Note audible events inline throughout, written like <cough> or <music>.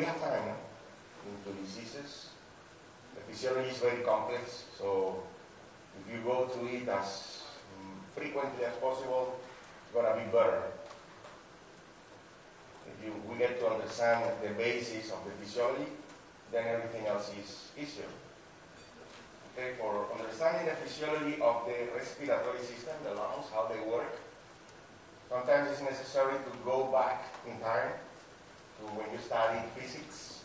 we have time into diseases. The physiology is very complex, so if you go through it as mm, frequently as possible, it's going to be better. If you, we get to understand the basis of the physiology, then everything else is easier. Okay, for understanding the physiology of the respiratory system, the lungs, how they work, sometimes it's necessary to go back in time to when you study physics,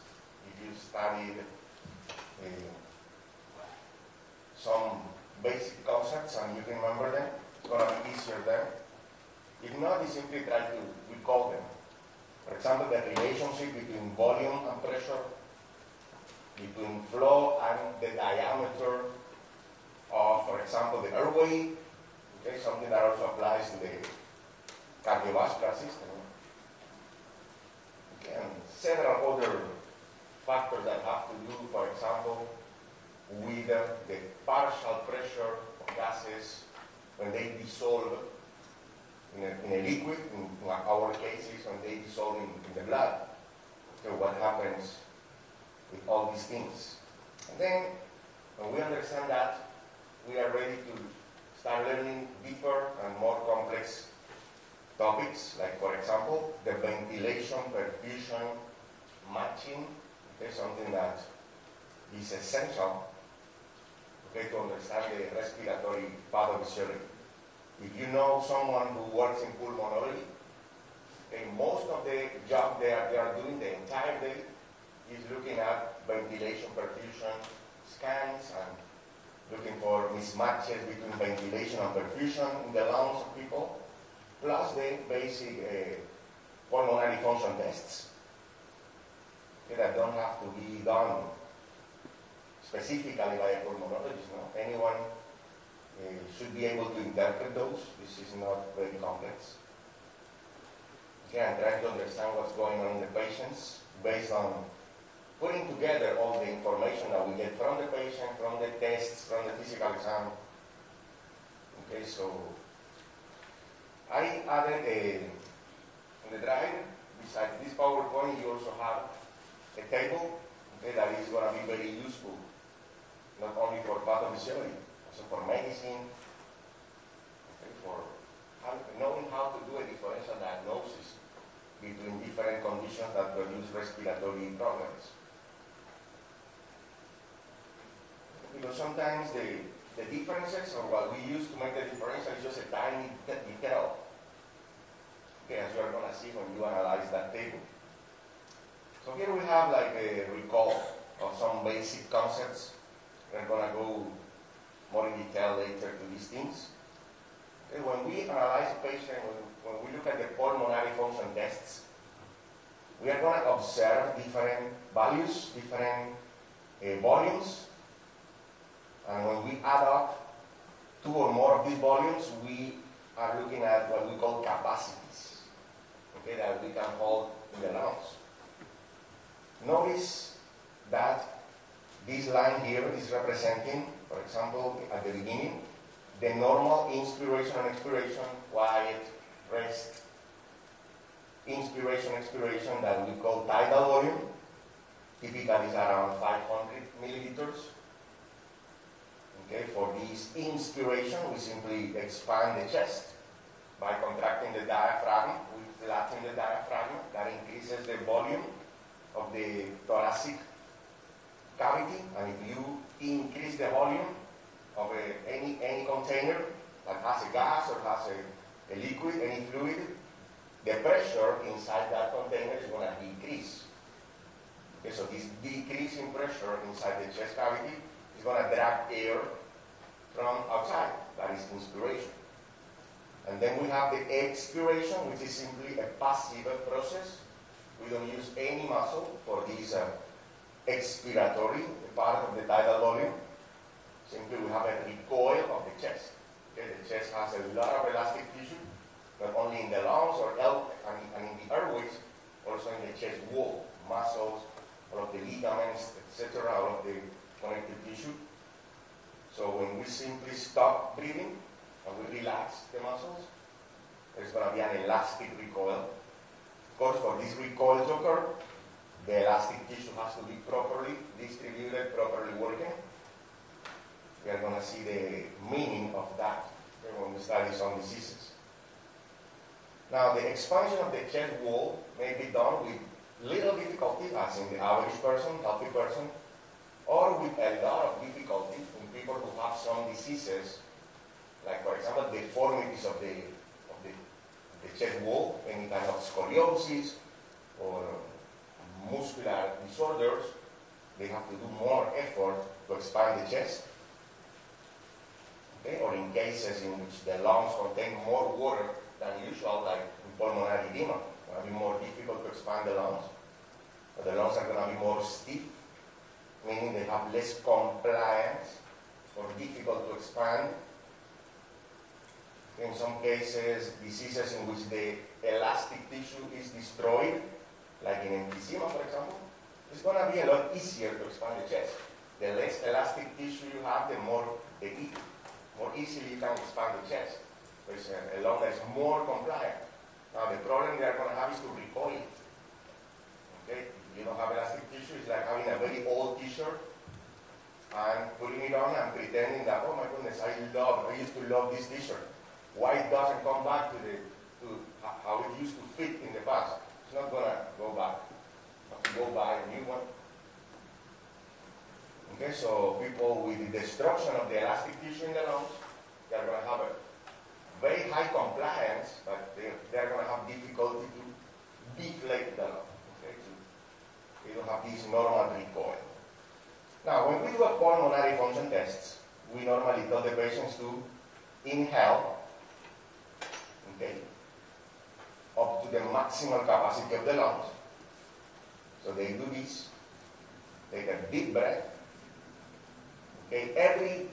if you studied uh, some basic concepts and you can remember them, it's going to be easier then. If not, you simply try to recall them. For example, the relationship between volume and pressure, between flow and the diameter of, for example, the airway, okay, something that also applies to the cardiovascular system. And several other factors that have to do, for example, with uh, the partial pressure of gases when they dissolve in a, in a liquid, in our cases, when they dissolve in, in the blood. So what happens with all these things? And then, when we understand that, we are ready to start learning deeper and more complex topics, like for example, the ventilation, perfusion, matching, okay, something that is essential okay, to understand the respiratory pathophysiology. If you know someone who works in pulmonology, okay, most of the job they are, they are doing the entire day is looking at ventilation, perfusion, scans, and looking for mismatches between ventilation and perfusion in the lungs of people, plus the basic uh, pulmonary function tests okay, that don't have to be done specifically by a pulmonologist. No? Anyone uh, should be able to interpret those. This is not very complex. Okay, I'm trying to understand what's going on in the patients based on putting together all the information that we get from the patient, from the tests, from the physical exam. Okay, so I added a, in the drive, besides this PowerPoint, you also have a table okay, that is going to be very useful not only for pathophysiology, also for medicine, okay, for knowing how to do a differential diagnosis between different conditions that produce respiratory problems. Because sometimes the, the differences or what we use to make the differential is just a tiny detail. Okay, as you are going to see when you analyze that table. So here we have like a recall of some basic concepts we're going to go more in detail later to these things. And when we analyze a patient, when, when we look at the pulmonary function tests, we are going to observe different values, different uh, volumes. And when we add up two or more of these volumes, we are looking at what we call capacities, okay, that we can hold in the lungs. Notice that this line here is representing, for example, at the beginning, the normal inspiration and expiration, quiet, rest, inspiration, expiration that we call tidal volume. Typically is around 500 milliliters. Okay, for this inspiration, we simply expand the chest by contracting the diaphragm. We flatten the diaphragm. That increases the volume of the thoracic cavity, and if you increase the volume of a, any, any container that has a gas or has a, a liquid, any fluid, the pressure inside that container is going to decrease. Okay, so this decrease in pressure inside the chest cavity is going to drag air from outside. That is inspiration. And then we have the expiration, which is simply a passive process. We don't use any muscle for this uh, expiratory, part of the tidal volume. Simply we have a recoil of the chest. Okay, the chest has a lot of elastic tissue, not only in the lungs or and, and in the airways, also in the chest wall, muscles, all of the ligaments, etc., all of the connective tissue. So when we simply stop breathing and we relax the muscles, there's going to be an elastic recoil. Of course, for this recoil to occur, the elastic tissue has to be properly distributed, properly working. We are going to see the meaning of that when we study some diseases. Now, the expansion of the chest wall may be done with little difficulty, as in the average person, healthy person, or with a lot of difficulty people who have some diseases, like, for example, deformities of the, of the, the chest wall, any kind of scoliosis or muscular disorders, they have to do more effort to expand the chest. Okay? Or in cases in which the lungs contain more water than usual, like in pulmonary edema, it's going to be more difficult to expand the lungs. But the lungs are going to be more stiff, meaning they have less compliance or difficult to expand. In some cases, diseases in which the elastic tissue is destroyed, like in emphysema, for example, it's going to be a lot easier to expand the chest. The less elastic tissue you have, the more, the more easily you can expand the chest. There's uh, a, a lung that is more compliant. Now, the problem they are going to have is to recoil. Okay? You don't have elastic tissue, it's like having a very old t-shirt and putting it on and pretending that, oh my goodness, I love, I used to love this t-shirt. Why it doesn't come back to the to how it used to fit in the past? It's not gonna go back. Go buy a new one. Okay, so people with the destruction of the elastic tissue in the lungs, they're gonna have a very high compliance, but they, they're gonna have difficulty to deflate the lung. Okay, to, they don't have this normal recoil. Now, when we do a pulmonary function test, we normally tell the patients to inhale, okay, up to the maximal capacity of the lungs. So they do this, take a deep breath. Okay, every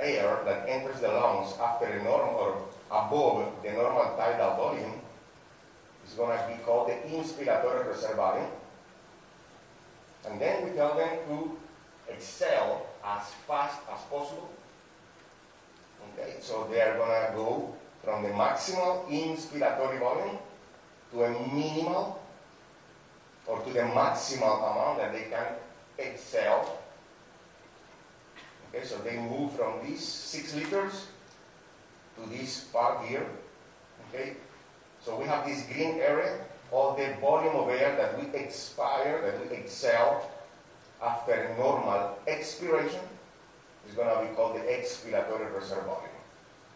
air that enters the lungs after a normal or above the normal tidal volume is going to be called the inspiratory reserve volume. And then we tell them to exhale as fast as possible. Okay, so they are going to go from the maximal inspiratory volume to a minimal or to the maximal amount that they can exhale. Okay, so they move from these six liters to this part here. Okay, so we have this green area, all the volume of air that we expire, that we exhale after normal expiration is going to be called the expiratory reserve volume.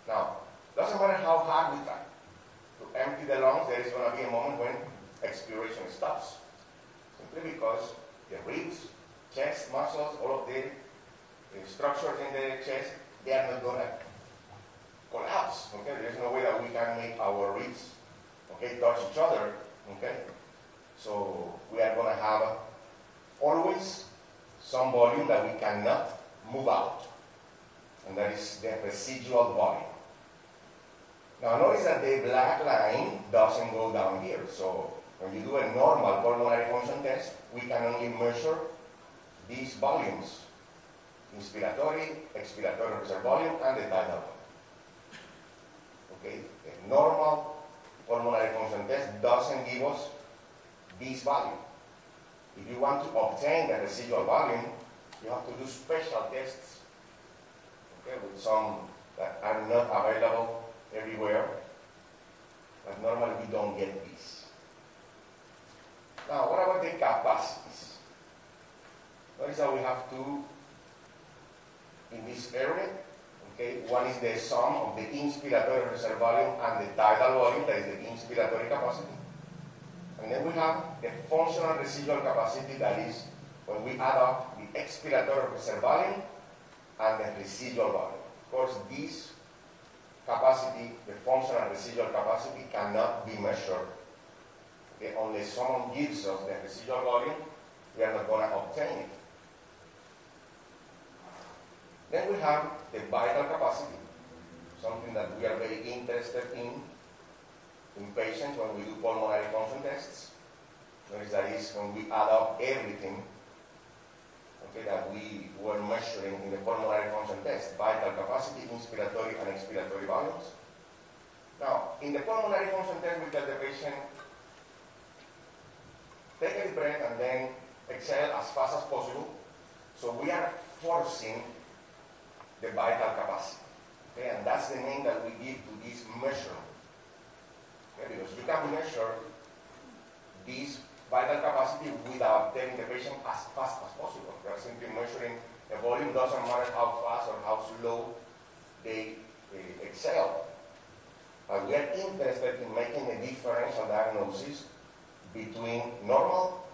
Now, doesn't matter how hard we try to empty the lungs, there is going to be a moment when expiration stops. Simply because the ribs, chest muscles, all of the, the structures in the chest, they are not going to collapse. Okay, there's no way that we can make our ribs okay touch each other. Okay, so we are going to have always some volume that we cannot move out, and that is the residual volume. Now notice that the black line doesn't go down here. So when you do a normal pulmonary function test, we can only measure these volumes, inspiratory, expiratory reserve volume, and the tidal volume. Okay, a normal pulmonary function test doesn't give us this value. If you want to obtain the residual volume, you have to do special tests okay, with some that are not available everywhere. But normally we don't get this. Now, what about the capacities? Notice that we have two in this area. Okay, one is the sum of the inspiratory reserve volume and the tidal volume, that is the inspiratory capacity. And then we have the functional residual capacity, that is when we add up the expiratory reserve volume and the residual volume. Of course, this capacity, the functional residual capacity, cannot be measured. Okay, unless someone gives us the residual volume, we are not going to obtain it. Then we have the vital capacity, something that we are very interested in in patients when we do pulmonary function tests. Notice that is when we add up everything okay, that we were measuring in the pulmonary function test, vital capacity, inspiratory and expiratory volumes. Now, in the pulmonary function test, we tell the patient take a breath and then exhale as fast as possible. So we are forcing the vital capacity. Okay, and that's the name that we give to this measurement. Because you can measure this vital capacity without taking the patient as fast as possible. We are simply measuring the volume, doesn't matter how fast or how slow they uh, exhale. But we are interested in making a differential diagnosis between normal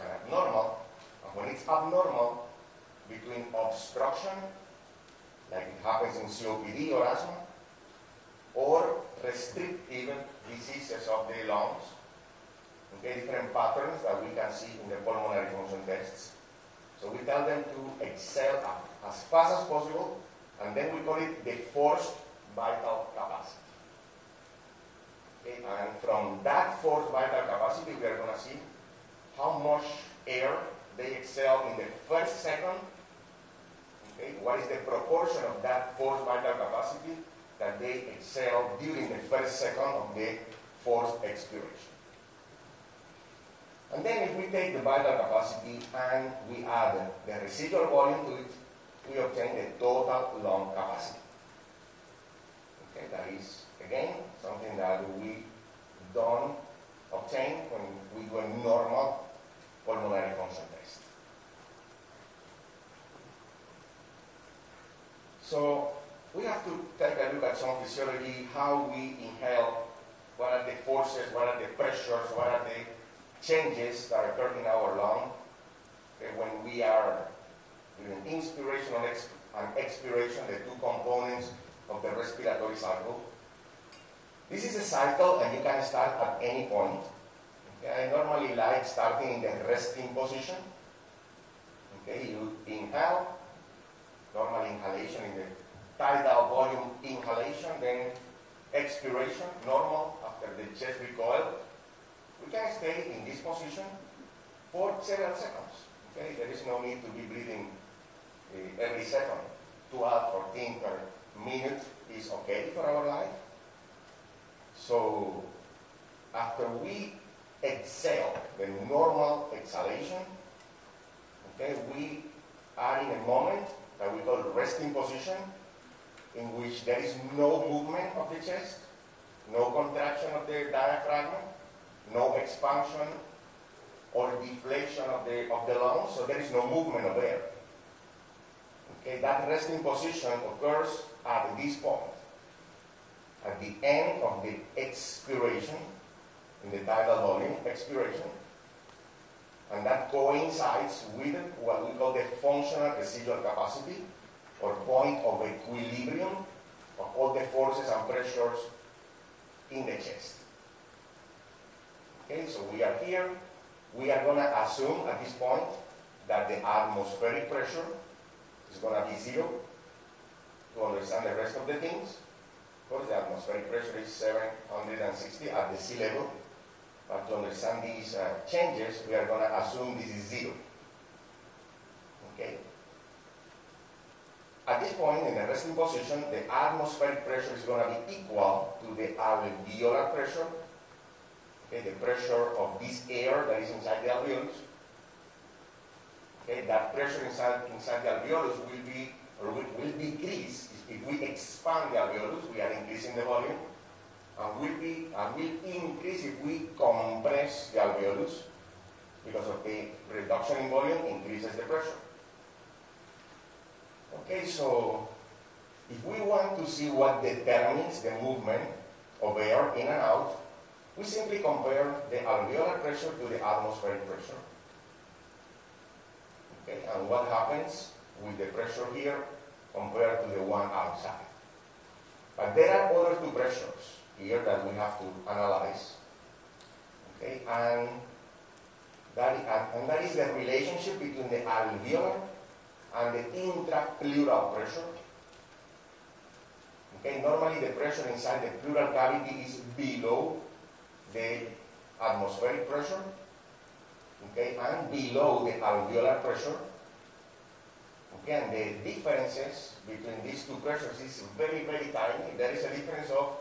and abnormal. And when it's abnormal, between obstruction, like it happens in COPD or asthma, or restrictive diseases of the lungs, okay, different patterns that we can see in the pulmonary function tests. So we tell them to exhale as fast as possible, and then we call it the forced vital capacity. Okay, and from that forced vital capacity, we are going to see how much air they exhale in the first second. Okay, what is the proportion of that forced vital capacity that they exhale during the first second of the forced expiration. And then if we take the vital capacity and we add the residual volume to it, we obtain the total lung capacity. Okay, that is, again, something that we don't obtain when we do a normal pulmonary function test. So we have to take a look at some physiology, how we inhale, what are the forces, what are the pressures, what are the changes that occur in our lung when we are doing inspiration and, exp and expiration, the two components of the respiratory cycle. This is a cycle and you can start at any point. Okay, I normally like starting in the resting position. Okay, you inhale, normal inhalation in the tidal volume inhalation, then expiration, normal after the chest recoil. We can stay in this position for several seconds. Okay, there is no need to be breathing uh, every second. 12, 14 per minute is okay for our life. So after we exhale, the normal exhalation, okay, we are in a moment that we call resting position, in which there is no movement of the chest, no contraction of the diaphragm, no expansion or deflation of the, of the lungs, so there is no movement of air. Okay, that resting position occurs at this point at the end of the expiration, in the tidal volume expiration, and that coincides with what we call the functional residual capacity, or point of equilibrium of all the forces and pressures in the chest. Okay, so we are here. We are going to assume at this point that the atmospheric pressure is going to be zero to understand the rest of the things. Of course, the atmospheric pressure is 760 at the sea level. But to understand these uh, changes, we are going to assume this is zero. Okay? At this point, in the resting position, the atmospheric pressure is going to be equal to the alveolar pressure, okay, the pressure of this air that is inside the alveolus. Okay, that pressure inside, inside the alveolus will be or will, will decrease if we expand the alveolus, we are increasing the volume, and will be and will increase if we compress the alveolus because of the reduction in volume increases the pressure. Okay, so if we want to see what determines the movement of air in and out, we simply compare the alveolar pressure to the atmospheric pressure. Okay, and what happens with the pressure here compared to the one outside. But there are other two pressures here that we have to analyze. Okay, and that, and that is the relationship between the alveolar and the intrapleural pressure. Okay, normally the pressure inside the pleural cavity is below the atmospheric pressure, okay, and below the alveolar pressure. Again, the differences between these two pressures is very, very tiny. There is a difference of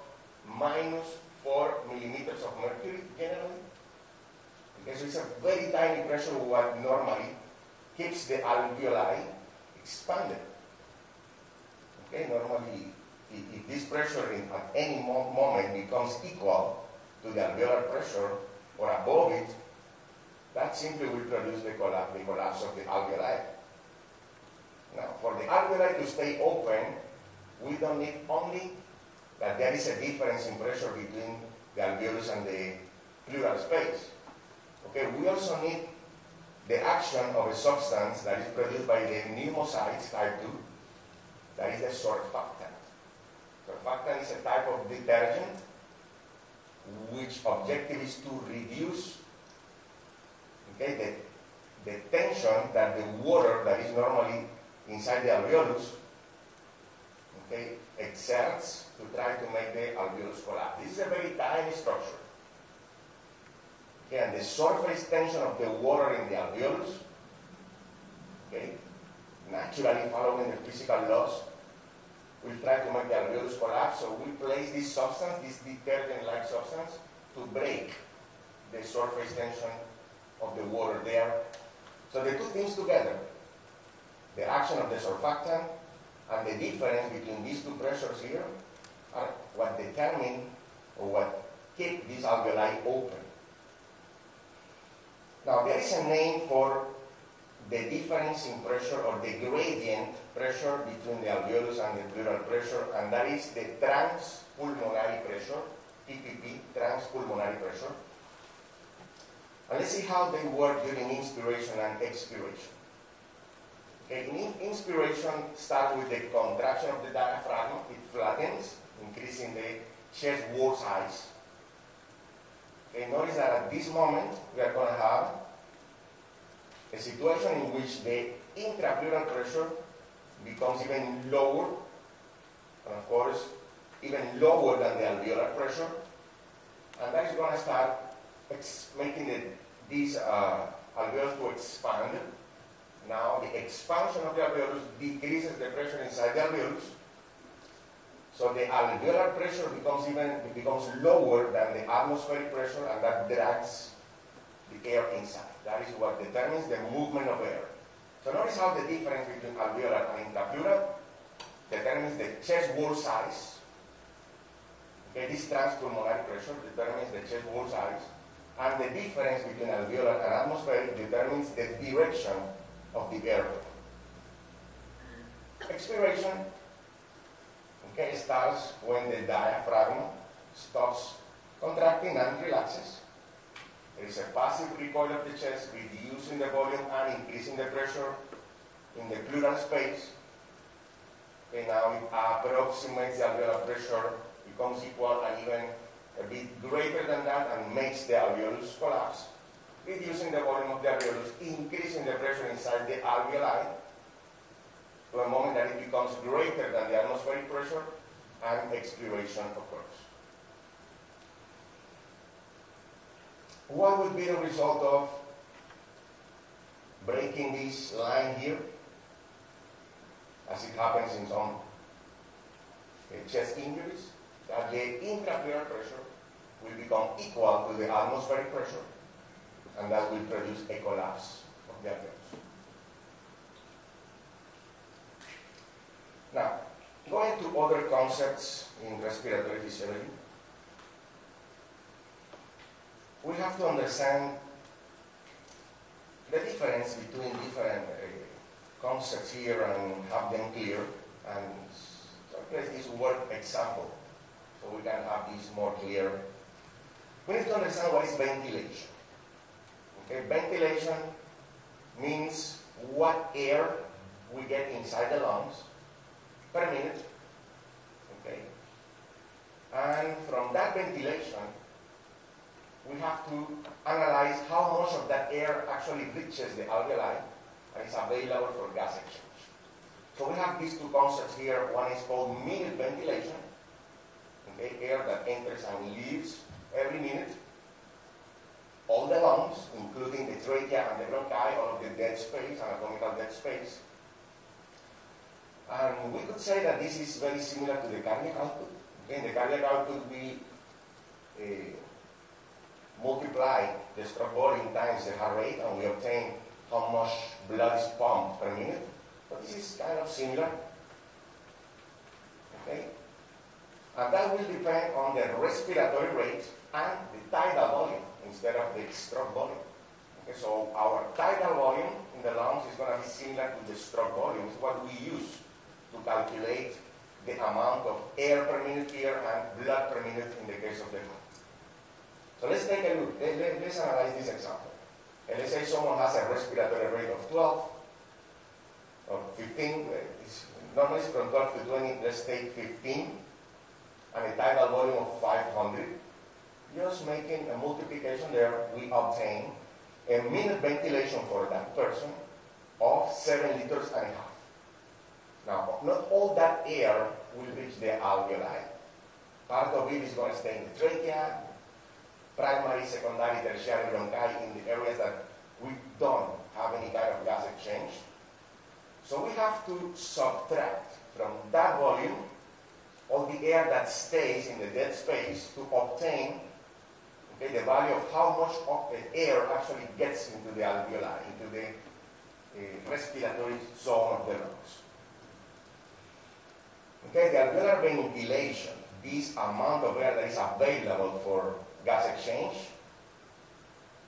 minus 4 millimeters of mercury generally. Okay, so it's a very tiny pressure what normally keeps the alveoli expanded. Okay, normally if, if this pressure in, at any mo moment becomes equal to the alveolar pressure or above it, that simply will produce the collapse, the collapse of the alveoli. Now, for the alveoli to stay open, we don't need only that there is a difference in pressure between the alveolus and the pleural space. Okay, we also need the action of a substance that is produced by the pneumocytes type 2, that is the surfactant. Surfactant is a type of detergent which objective is to reduce okay, the, the tension that the water that is normally inside the alveolus okay, exerts to try to make the alveolus collapse. This is a very tiny structure. And the surface tension of the water in the alveolus, okay, naturally following the physical laws, will try to make the alveolus collapse. So we place this substance, this detergent-like substance, to break the surface tension of the water there. So the two things together, the action of the surfactant and the difference between these two pressures here are what determine or what keep these alveoli open. Now there is a name for the difference in pressure or the gradient pressure between the alveolus and the pleural pressure, and that is the transpulmonary pressure, TPP, transpulmonary pressure. And let's see how they work during inspiration and expiration. Okay, in inspiration starts with the contraction of the diaphragm, it flattens, increasing the chest wall size. Okay, notice that at this moment we are going to have a situation in which the intrapleural pressure becomes even lower, and of course, even lower than the alveolar pressure, and that is going to start making the, these uh, alveolus to expand. Now, the expansion of the alveolus decreases the pressure inside the alveolus, so the alveolar pressure becomes even becomes lower than the atmospheric pressure, and that drags the air inside. That is what determines the movement of air. So notice how the difference between alveolar and intrapleural determines the chest wall size. Okay, this transpulmonary pressure determines the chest wall size. And the difference between alveolar and atmospheric determines the direction of the airflow. Expiration okay, starts when the diaphragm stops contracting and relaxes. There is a passive recoil of the chest, reducing the volume and increasing the pressure in the pleural space. Okay, now it approximates the alveolar pressure, becomes equal and even a bit greater than that and makes the alveolus collapse, reducing the volume of the alveolus, increasing the pressure inside the alveoli to a moment that it becomes greater than the atmospheric pressure and expiration occurs. What would be the result of breaking this line here, as it happens in some uh, chest injuries, that the intrapleural pressure will become equal to the atmospheric pressure, and that will produce a collapse of the alveolus. Now, going to other concepts in respiratory physiology, we have to understand the difference between different uh, concepts here and have them clear and so place this word example so we can have this more clear. We need to understand what is ventilation. Okay, ventilation means what air we get inside the lungs per minute. Okay. And from that ventilation, we have to analyze how much of that air actually reaches the alveoli and is available for gas exchange. So we have these two concepts here. One is called minute ventilation, okay, air that enters and leaves every minute. All the lungs, including the trachea and the bronchi, all of the dead space, anatomical dead space. And we could say that this is very similar to the cardiac output. Okay, in the cardiac output, we uh, multiply the stroke volume times the heart rate, and we obtain how much blood is pumped per minute. But this is kind of similar. Okay? And that will depend on the respiratory rate and the tidal volume instead of the stroke volume. Okay, so our tidal volume in the lungs is going to be similar to the stroke volume. It's what we use to calculate the amount of air per minute here and blood per minute in the case of the heart. So let's take a look. Let, let, let's analyze this example. And let's say someone has a respiratory rate of 12 or 15. Eh, it's, normally it's from 12 to 20. Let's take 15 and a tidal volume of 500. Just making a multiplication there, we obtain a minute ventilation for that person of 7 liters and a half. Now, not all that air will reach the alveoli. Part of it is going to stay in the trachea, primary, secondary, tertiary bronchi in the areas that we don't have any kind of gas exchange. So we have to subtract from that volume all the air that stays in the dead space to obtain okay, the value of how much of the air actually gets into the alveoli, into the uh, respiratory zone of the lungs. Okay, the alveolar ventilation, this amount of air that is available for gas exchange,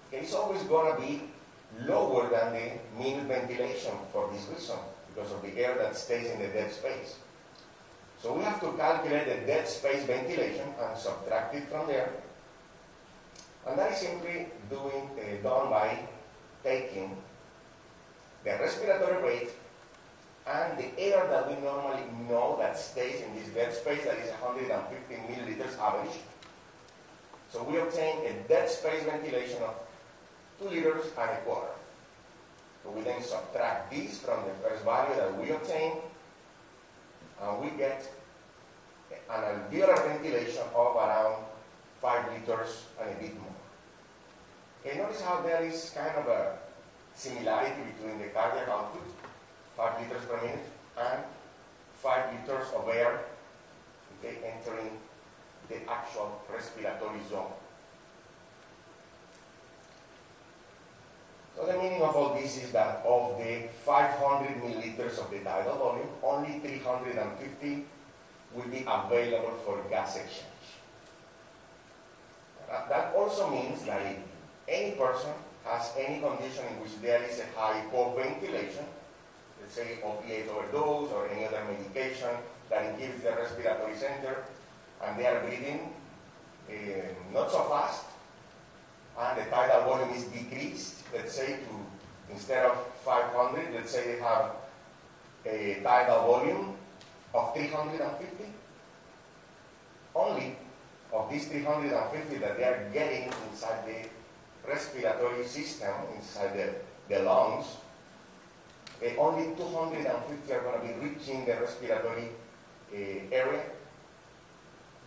okay, it's always going to be lower than the mean ventilation for this reason, because of the air that stays in the dead space. So we have to calculate the dead space ventilation and subtract it from there. And that is simply doing, uh, done by taking the respiratory rate and the air that we normally know that stays in this dead space, that is 150 milliliters average. So we obtain a dead space ventilation of 2 liters and a quarter. So we then subtract this from the first value that we obtain, and we get an alveolar ventilation of around 5 liters and a bit more. Okay, notice how there is kind of a similarity between the cardiac output 5 liters per minute, and 5 liters of air okay, entering the actual respiratory zone. So the meaning of all this is that of the 500 milliliters of the tidal volume, only 350 will be available for gas exchange. That also means that if any person has any condition in which there is a high hypoventilation, say opiate overdose or any other medication that inhibits the respiratory center, and they are breathing uh, not so fast, and the tidal volume is decreased, let's say to, instead of 500, let's say they have a tidal volume of 350. Only of these 350 that they are getting inside the respiratory system, inside the, the lungs, uh, only 250 are going to be reaching the respiratory uh, area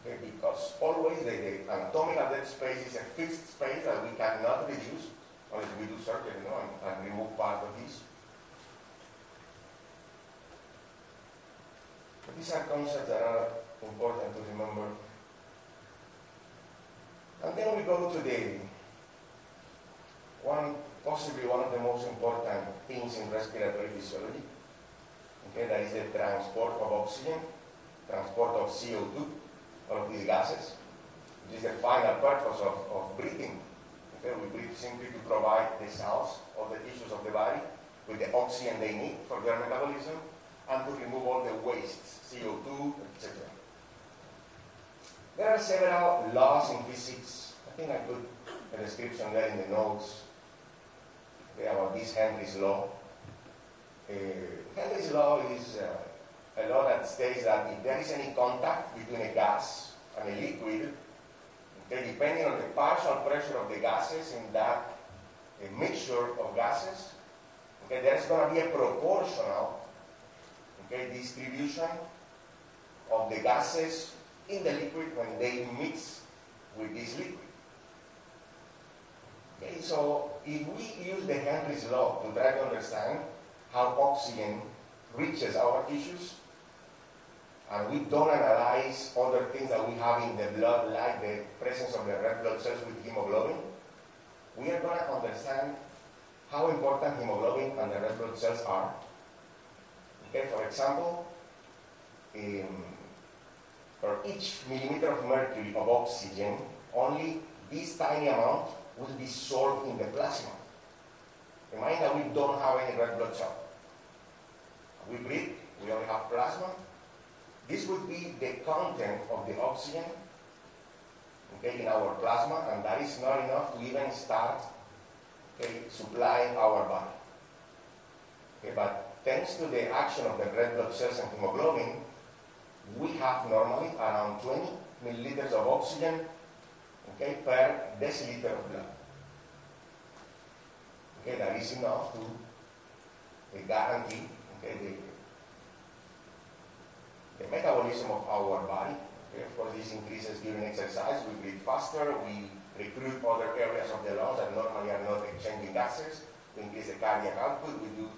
okay, because always the, the anatomical dead space is a fixed space that we cannot reduce unless we do surgery you know, and, and remove part of this. But these are concepts that are important to remember. And then we go to the one possibly one of the most important things in respiratory physiology. Okay, that is the transport of oxygen, transport of CO2, all of these gases, which is the final purpose of, of breathing. Okay, we breathe simply to provide the cells or the tissues of the body with the oxygen they need for their metabolism and to remove all the wastes, CO2, etc. There are several laws in physics. I think I put a description there in the notes about this Henry's law. Uh, Henry's law is uh, a law that states that if there is any contact between a gas and a liquid, okay, depending on the partial pressure of the gases in that mixture of gases, okay, there's going to be a proportional okay, distribution of the gases in the liquid when they mix with this liquid. Okay, so if we use the Henry's law to try to understand how oxygen reaches our tissues, and we don't analyze other things that we have in the blood, like the presence of the red blood cells with hemoglobin, we are going to understand how important hemoglobin and the red blood cells are. Okay, for example, um, for each millimeter of mercury of oxygen, only this tiny amount will be solved in the plasma. Remind that we don't have any red blood cell. We breathe, we only have plasma. This would be the content of the oxygen okay, in our plasma, and that is not enough to even start okay, supplying our body. Okay, but thanks to the action of the red blood cells and hemoglobin, we have normally around 20 milliliters of oxygen okay, per deciliter of blood. Okay, that is enough to guarantee okay, the, the metabolism of our body. Okay, of course, this increases during exercise. We breathe faster. We recruit other areas of the lungs that normally are not exchanging gases. We increase the cardiac output. We do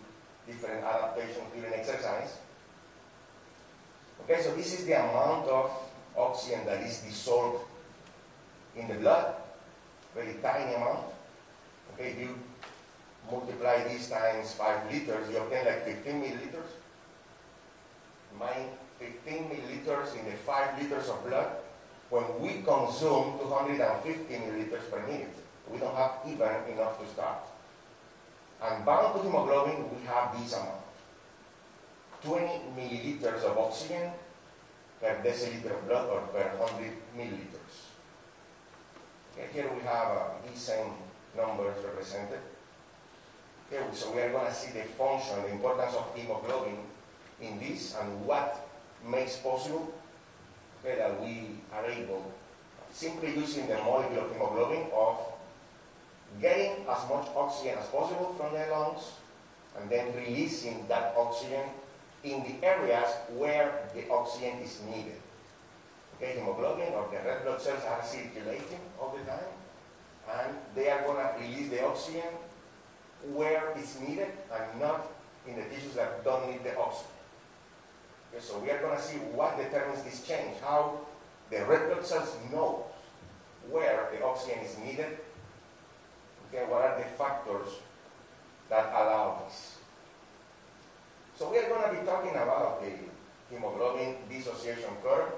different adaptations during exercise. Okay, so this is the amount of oxygen that is dissolved in the blood, very tiny amount. Okay, you multiply this times 5 liters, you obtain like 15 milliliters. My 15 milliliters in the 5 liters of blood when we consume 250 milliliters per minute. We don't have even enough to start. And bound to hemoglobin, we have this amount. 20 milliliters of oxygen per deciliter of blood or per 100 milliliters. Okay, here we have uh, these same numbers represented. Okay, so we are going to see the function, the importance of hemoglobin in this and what makes possible okay, that we are able, simply using the molecule of hemoglobin, of getting as much oxygen as possible from the lungs and then releasing that oxygen in the areas where the oxygen is needed. Okay, hemoglobin or the red blood cells are circulating all the time and they are going to release the oxygen where it's needed and not in the tissues that don't need the oxygen. Okay, so we are going to see what determines this change, how the red blood cells know where the oxygen is needed, okay, what are the factors that allow this. So we are going to be talking about the hemoglobin dissociation curve,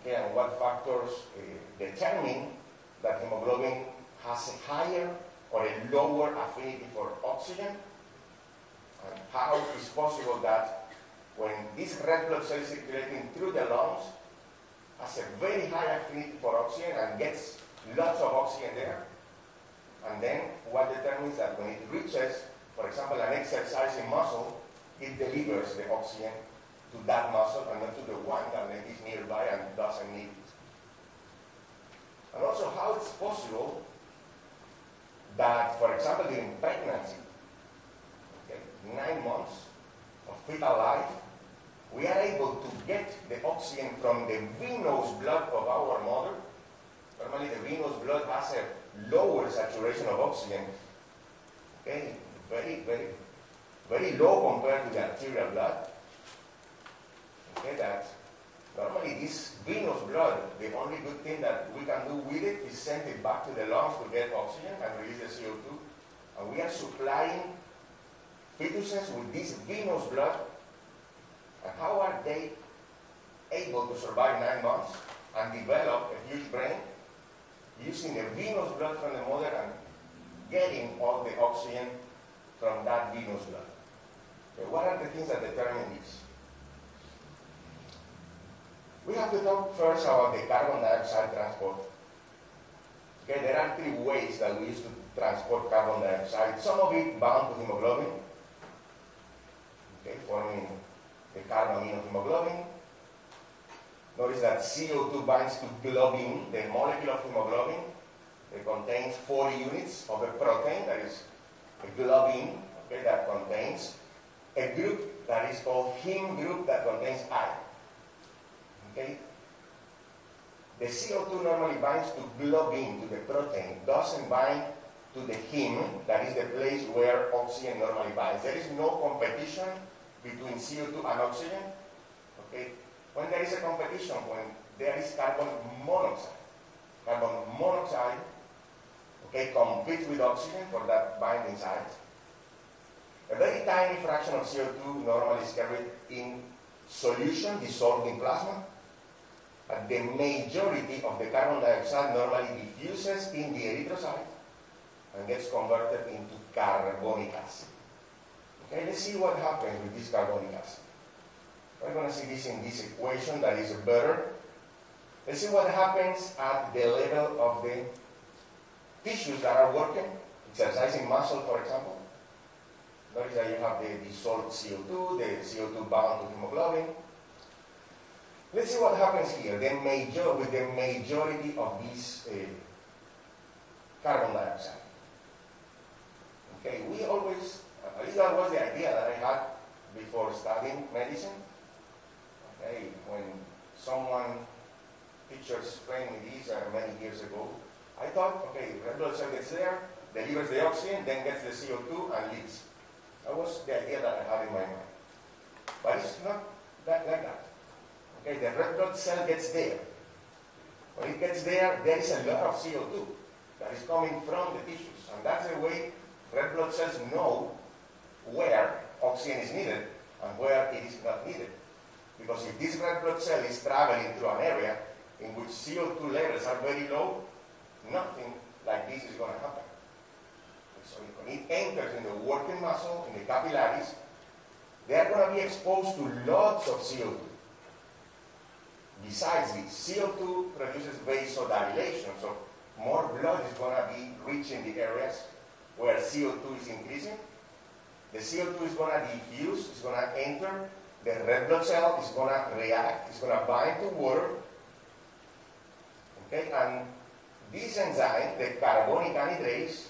okay, and what factors uh, determine that hemoglobin has a higher or a lower affinity for oxygen, and how is possible that when this red blood cell is circulating through the lungs, has a very high affinity for oxygen and gets lots of oxygen there. And then what determines that when it reaches, for example, an exercising muscle, it delivers the oxygen to that muscle and not to the one that is nearby and doesn't need it. And also how it's possible that, for example, during pregnancy, okay, nine months of fetal life, we are able to get the oxygen from the venous blood of our mother. Normally the venous blood has a lower saturation of oxygen. Okay, very, very, very low compared to the arterial blood. Okay, that normally this venous blood, the only good thing that we can do with it is send it back to the lungs to get oxygen and release the CO2. And we are supplying fetuses with this venous blood and how are they able to survive nine months and develop a huge brain using the venous blood from the mother and getting all the oxygen from that venous blood? Okay, what are the things that determine this? We have to talk first about the carbon dioxide transport. Okay, there are three ways that we use to transport carbon dioxide. Some of it bound to hemoglobin, okay, forming the carbamine of hemoglobin. Notice that CO2 binds to globin, the molecule of hemoglobin. It contains 40 units of a protein that is a globin, okay, that contains a group that is called heme group that contains iron. Okay? The CO2 normally binds to globin, to the protein, doesn't bind to the heme, that is the place where oxygen normally binds. There is no competition between CO2 and oxygen. Okay? When there is a competition, when there is carbon monoxide, carbon monoxide, okay, compete with oxygen for that binding site. A very tiny fraction of CO2 normally is carried in solution dissolved in plasma, but the majority of the carbon dioxide normally diffuses in the erythrocyte and gets converted into carbonic acid. Okay, let's see what happens with this carbonic acid. We're going to see this in this equation that is better. Let's see what happens at the level of the tissues that are working, exercising muscle, for example. Notice that you have the dissolved CO2, the CO2 bound to hemoglobin. Let's see what happens here the major, with the majority of these uh, carbon dioxide. Okay, we always, at least that was the idea that I had before studying medicine. Okay, when someone, teacher explained me this uh, many years ago, I thought, okay, red blood cell gets there, delivers the oxygen, then gets the CO2 and leaves. That was the idea that I had in my mind. But it's not that, like that. Okay, the red blood cell gets there. When it gets there, there is a lot of CO2 that is coming from the tissues. And that's the way red blood cells know where oxygen is needed and where it is not needed. Because if this red blood cell is traveling through an area in which CO2 levels are very low, nothing like this is going to happen. So when it enters in the working muscle, in the capillaries, they are going to be exposed to lots of CO2. Besides this, CO2 produces vasodilation, so more blood is going to be reaching the areas where CO2 is increasing. The CO2 is going to diffuse, it's going to enter, the red blood cell is going to react, it's going to bind to water, okay, and this enzyme, the carbonic anhydrase,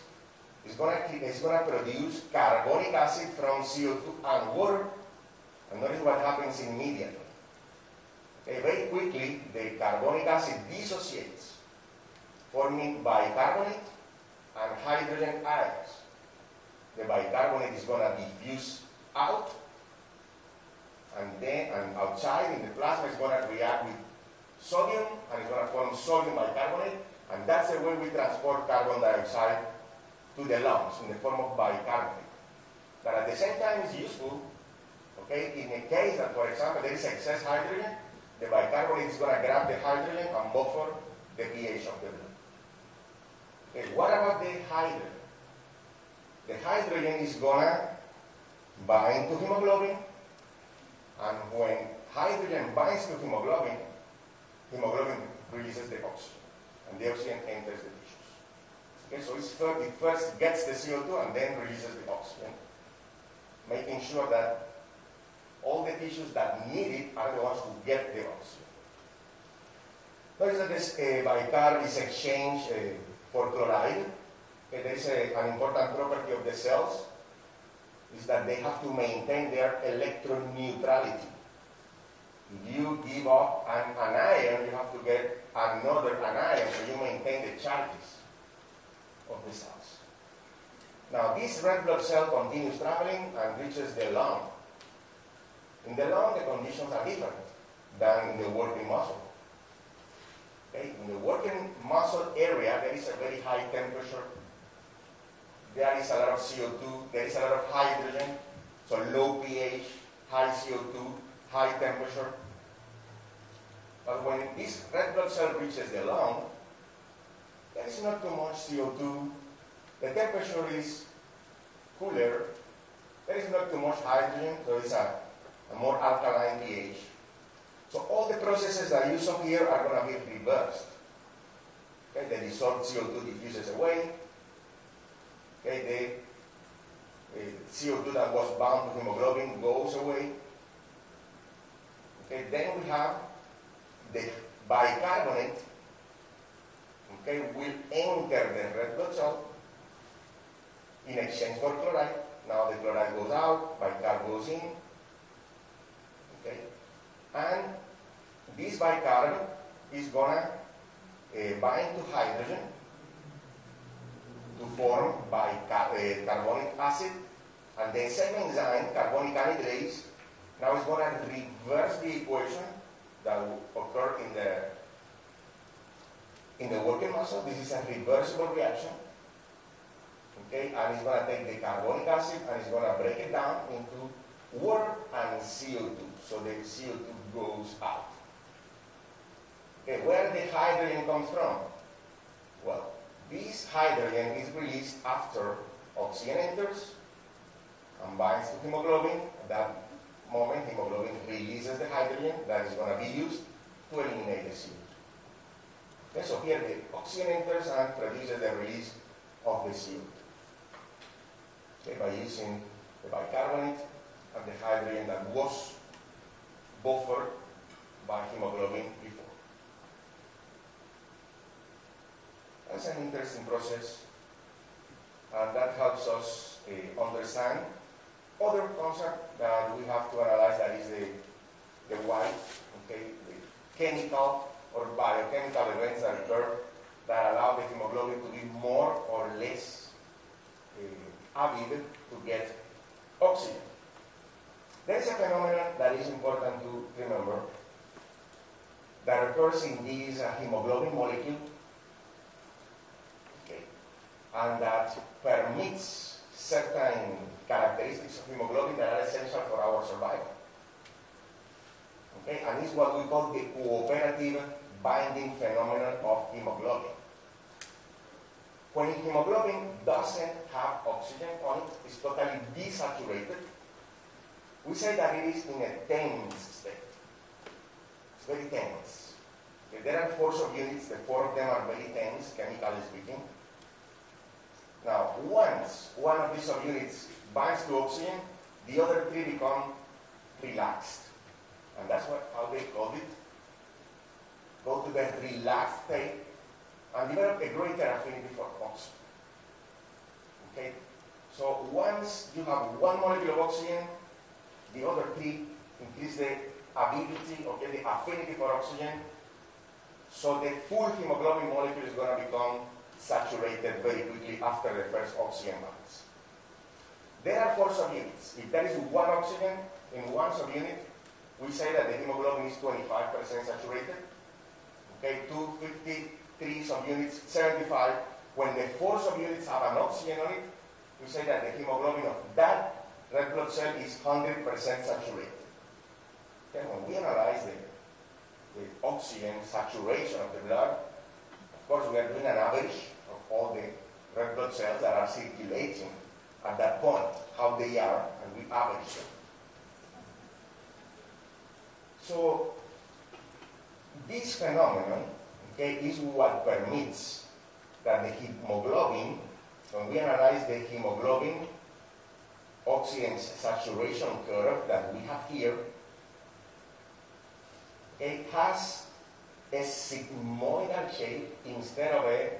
is going to, is going to produce carbonic acid from CO2 and water. And notice what happens immediately. Very quickly, the carbonic acid dissociates, forming bicarbonate and hydrogen ions. The bicarbonate is going to diffuse out, and then and outside in the plasma is going to react with sodium, and it's going to form sodium bicarbonate, and that's the way we transport carbon dioxide to the lungs in the form of bicarbonate. But at the same time, it's useful, okay, in a case that, for example, there is excess hydrogen, the bicarbonate is going to grab the hydrogen and buffer the pH of the blood. Okay, what about the hydrogen? The hydrogen is going to bind to hemoglobin, and when hydrogen binds to hemoglobin, hemoglobin releases the oxygen and the oxygen enters the tissues. Okay, so first, it first gets the CO2 and then releases the oxygen, making sure that all the tissues that need it are the ones who get the oxygen. Notice that this uh, is exchanged uh, for chloride. Okay, there is a, an important property of the cells is that they have to maintain their electron neutrality. If you give up an, an ion, you have to get another anion so you maintain the charges of the cells. Now, this red blood cell continues traveling and reaches the lung. In the lung, the conditions are different than in the working muscle. Okay? In the working muscle area, there is a very high temperature. There is a lot of CO2. There is a lot of hydrogen. So low pH, high CO2, high temperature. But when this red blood cell reaches the lung, there is not too much CO2. The temperature is cooler. There is not too much hydrogen, so it's a, a more alkaline pH. So all the processes that you saw here are going to be reversed. Okay, the dissolved CO2 diffuses away. Okay, the, the CO2 that was bound to hemoglobin goes away. Okay, then we have the bicarbonate okay, will enter the red blood cell in exchange for chloride. Now the chloride goes out, bicarb goes in. And this bicarb is gonna uh, bind to hydrogen to form bicar uh, carbonic acid, and the same enzyme, carbonic anhydrase, now is gonna reverse the equation that occurred in the in the working muscle. This is a reversible reaction. okay, and it's going to take the carbonic acid and it's going to break it down into water and CO2. So the CO2 goes out. Okay, where the hydrogen comes from? Well, this hydrogen is released after oxygen enters and binds to hemoglobin. At that moment, hemoglobin releases the hydrogen that is going to be used to eliminate the CO2. Okay, so here the oxygen enters and produces the release of the CO2. Okay, by using the bicarbonate and the hydrogen that was buffered by hemoglobin before. That's an interesting process, and that helps us uh, understand other concept that we have to analyze that is the, the why, okay, the chemical or biochemical events that occur that allow the hemoglobin to be more or less uh, able to get oxygen. There is a phenomenon that is important to remember that occurs in this uh, hemoglobin molecule okay, and that permits certain characteristics of hemoglobin that are essential for our survival. Okay, and it's what we call the cooperative binding phenomenon of hemoglobin. When hemoglobin doesn't have oxygen on it, it's totally desaturated, we say that it is in a tense state. It's very tense. Okay, there are four subunits, the four of them are very tense, chemically speaking. Now, once one of these subunits binds to oxygen, the other three become relaxed. And that's what, how they call it. Go to the relaxed state and develop a greater affinity for oxygen. Okay? So once you have one molecule of oxygen, the other three increase the ability, okay, the affinity for oxygen. So the full hemoglobin molecule is going to become saturated very quickly after the first oxygen bonds. There are four subunits. If there is one oxygen in one subunit, we say that the hemoglobin is 25% saturated. Okay, 253 subunits, 75. When the four subunits have an oxygen on it, we say that the hemoglobin of that red blood cell is 100% saturated. Okay, when we analyze the, the oxygen saturation of the blood, of course we are doing an average of all the red blood cells that are circulating at that point, how they are, and we average them. So this phenomenon okay, is what permits that the hemoglobin, when we analyze the hemoglobin oxygen saturation curve that we have here, it has a sigmoidal shape instead of a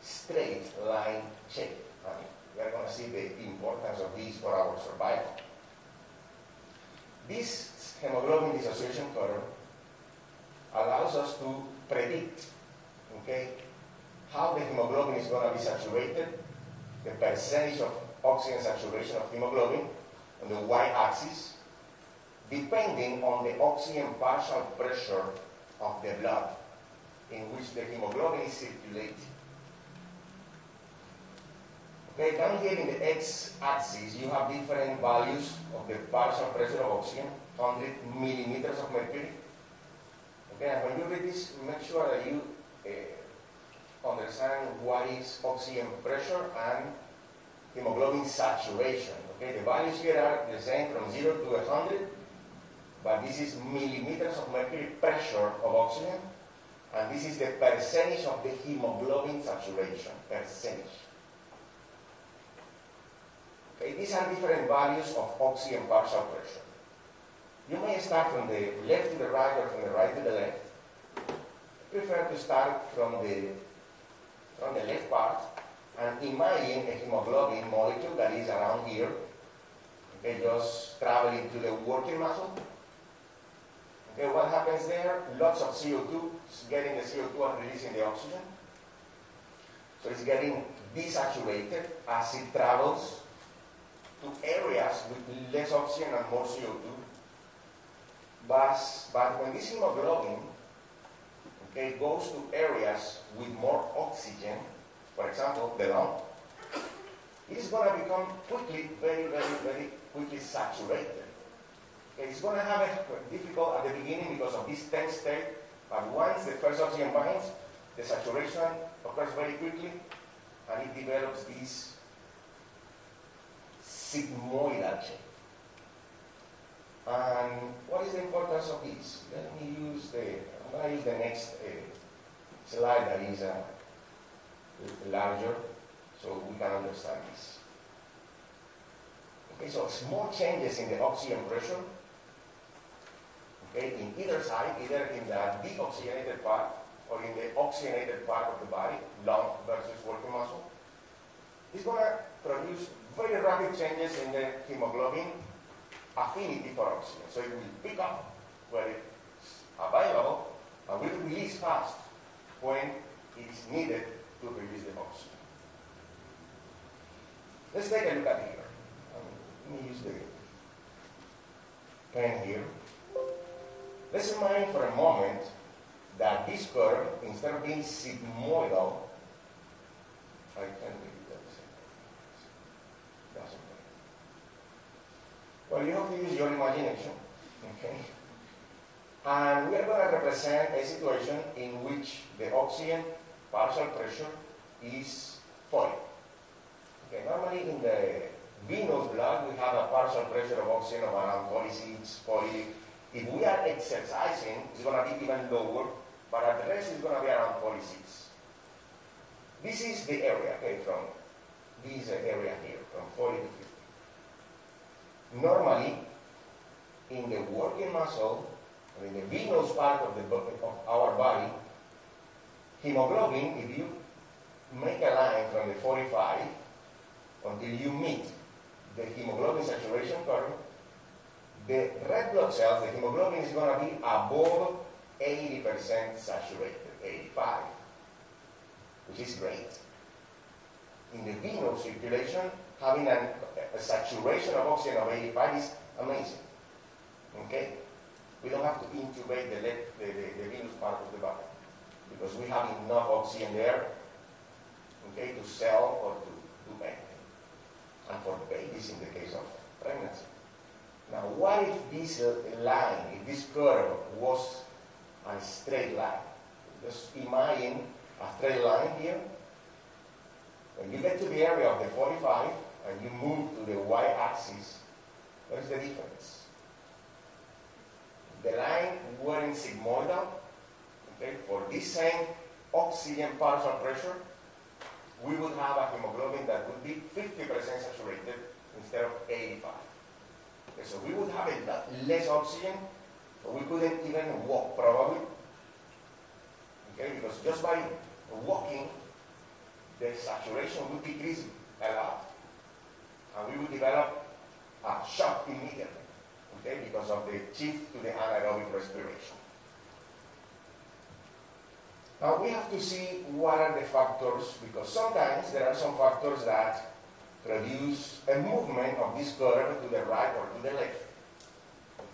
straight line shape. Right? We are going to see the importance of this for our survival. This hemoglobin dissociation curve allows us to predict, okay, how the hemoglobin is going to be saturated, the percentage of oxygen saturation of hemoglobin on the y-axis, depending on the oxygen partial pressure of the blood in which the hemoglobin is circulating. Okay, down here in the x-axis, you have different values of the partial pressure of oxygen, 100 millimeters of mercury. Okay, and when you read this, make sure that you uh, understand what is oxygen pressure and hemoglobin saturation. Okay, the values here are the same from 0 to 100, but this is millimeters of mercury pressure of oxygen, and this is the percentage of the hemoglobin saturation, percentage. Okay, these are different values of oxygen partial pressure. You may start from the left to the right or from the right to the left. I prefer to start from the, from the left part and imagine a hemoglobin molecule that is around here, okay, just traveling to the working muscle. Okay, what happens there? Lots of CO2, it's getting the CO2 and releasing the oxygen. So it's getting desaturated as it travels to areas with less oxygen and more CO2. But, but when this hemoglobin okay, goes to areas with more oxygen, for example, the lung, is going to become quickly, very, very, very quickly saturated. It's going to have a difficult at the beginning because of this tense state, but once the first oxygen binds, the saturation occurs very quickly, and it develops this sigmoidal shape. And what is the importance of this? Let me use the, I'm going to use the next uh, slide that is uh, larger so we can understand this. Okay, so small changes in the oxygen pressure, okay, in either side, either in the deoxygenated part or in the oxygenated part of the body, lung versus working muscle, is going to produce very rapid changes in the hemoglobin affinity for oxygen. So it will pick up where it's available and will release fast when it is needed to the oxygen. Let's take a look at here. Um, let me use the pen here. Let's imagine for a moment that this curve, instead of being sigmoidal, I can read that. Doesn't. Well, you have to use your imagination, okay? And we are going to represent a situation in which the oxygen partial pressure is 40. Okay, normally in the venous blood, we have a partial pressure of oxygen of around 46, 40. If we are exercising, it's going to be even lower, but at rest, it's going to be around 46. This is the area, okay, from this area here, from 40 to 50. Normally, in the working muscle, in the venous part of, the, of our body, hemoglobin, if you make a line from the 45 until you meet the hemoglobin saturation curve, the red blood cells, the hemoglobin is going to be above 80% saturated, 85, which is great. In the venous circulation, having an, a saturation of oxygen of 85 is amazing. Okay? We don't have to intubate the, the, the, the venous part of the body because we have enough oxygen there okay, to sell or to do anything. And for babies in the case of pregnancy. Now, what if this line, if this curve was a straight line? Just imagine a straight line here. When you get to the area of the 45 and you move to the y-axis, what is the difference? The line wearing sigmoidal, okay, for this same oxygen partial pressure, we would have a hemoglobin that would be 50% saturated instead of 85. Okay, so we would have less oxygen, we couldn't even walk probably. Okay, because just by walking, the saturation would decrease a lot. And we would develop a shock immediately, okay, because of the shift to the anaerobic respiration. Now we have to see what are the factors, because sometimes there are some factors that produce a movement of this curve to the right or to the left.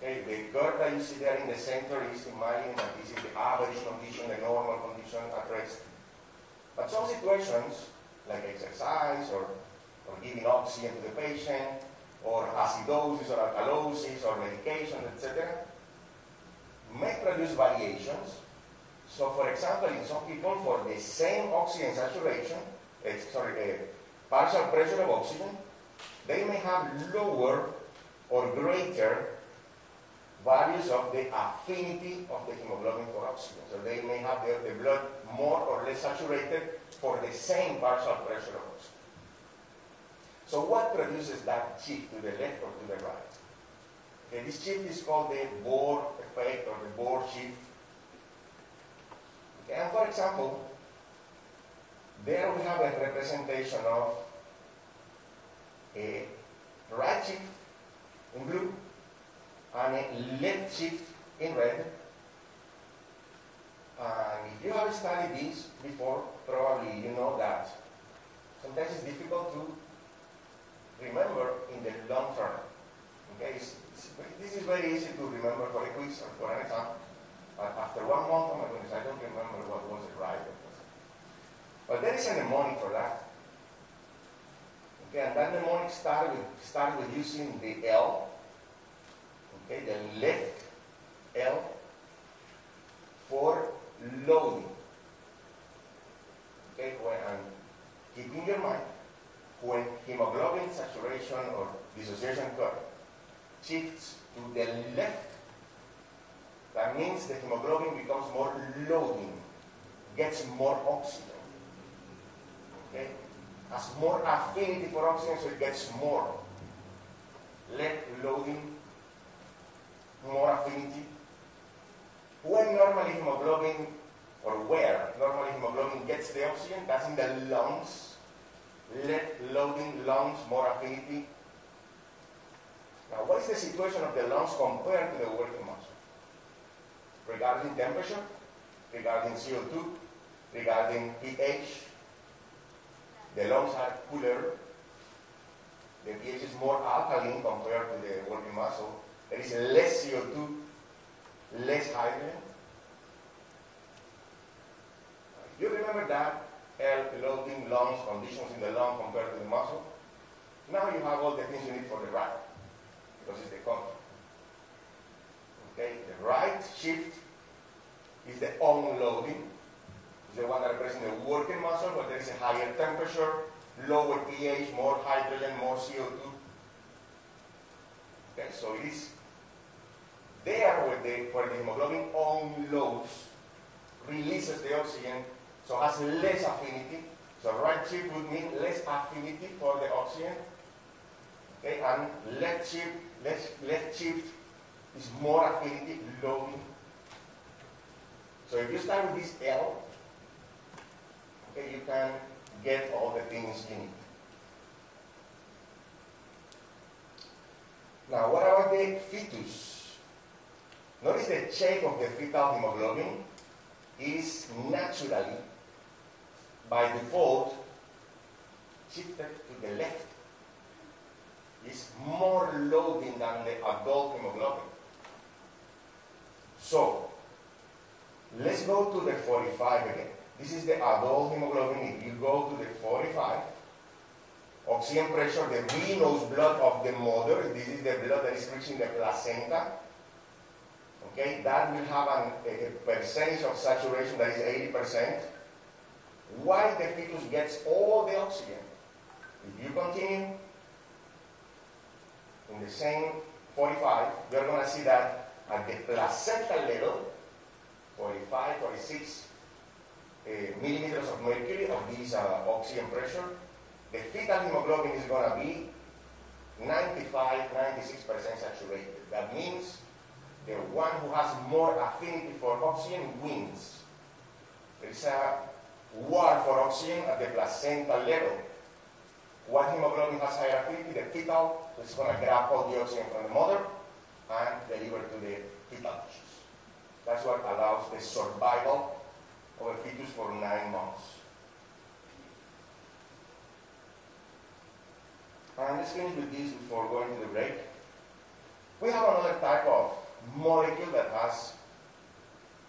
Okay, the curve that you see there in the center is imagining that this is the average condition, the normal condition at rest. But some situations, like exercise or, or giving oxygen to the patient, or acidosis or alkalosis or medication, etc., may produce variations so for example, in some people, for the same oxygen saturation, uh, sorry, uh, partial pressure of oxygen, they may have lower or greater values of the affinity of the hemoglobin for oxygen. So they may have the, the blood more or less saturated for the same partial pressure of oxygen. So what produces that shift to the left or to the right? Okay, this shift is called the Bohr effect or the Bohr shift and for example, there we have a representation of a right shift in blue and a left shift in red. And if you have studied this before, probably you know that sometimes it's difficult to remember in the long term. Okay, it's, it's, this is very easy to remember for a quiz or for an exam. But after one month, oh my goodness, I don't remember what was it right. But there is a mnemonic for that. Okay, and that mnemonic started with, start with using the L, okay, the left L for loading. Okay, when, and keep in your mind, when hemoglobin saturation or dissociation curve shifts to the left, that means the hemoglobin becomes more loading, gets more oxygen. Okay? Has more affinity for oxygen, so it gets more. Left loading, more affinity. When normally hemoglobin, or where normally hemoglobin gets the oxygen, that's in the lungs. Left loading, lungs, more affinity. Now, what is the situation of the lungs compared to the working? Regarding temperature, regarding CO2, regarding pH, the lungs are cooler. The pH is more alkaline compared to the working muscle. There is less CO2, less hydrogen. You remember that air loading lungs, conditions in the lung compared to the muscle? Now you have all the things you need for the right, because it's the contrary. Okay, the right shift is the unloading, is the one that represents the working muscle, where there is a higher temperature, lower pH, more hydrogen, more CO2. Okay, so it is there where the, where the hemoglobin unloads, releases the oxygen, so has less affinity. So right shift would mean less affinity for the oxygen. Okay, and left shift, left, left shift is more affinity, loading. So if you start with this L, okay, you can get all the things you need. Now, what about the fetus? Notice the shape of the fetal hemoglobin is naturally, by default, shifted to the left. It's more loading than the adult hemoglobin. So, let's go to the 45 again. This is the adult hemoglobin. If you go to the 45, oxygen pressure, the venous blood of the mother, this is the blood that is reaching the placenta. Okay, that will have an, a percentage of saturation that is 80%. Why the fetus gets all the oxygen. If you continue in the same 45, you're going to see that at the placental level, 45, 46 uh, millimeters of mercury of this uh, oxygen pressure, the fetal hemoglobin is going to be 95, 96% saturated. That means the one who has more affinity for oxygen wins. There is a war for oxygen at the placental level. What hemoglobin has higher affinity? The fetal, it's going to grab all the oxygen from the mother and deliver to the fetal tissues. That's what allows the survival of a fetus for nine months. And let's finish with this before going to the break. We have another type of molecule that has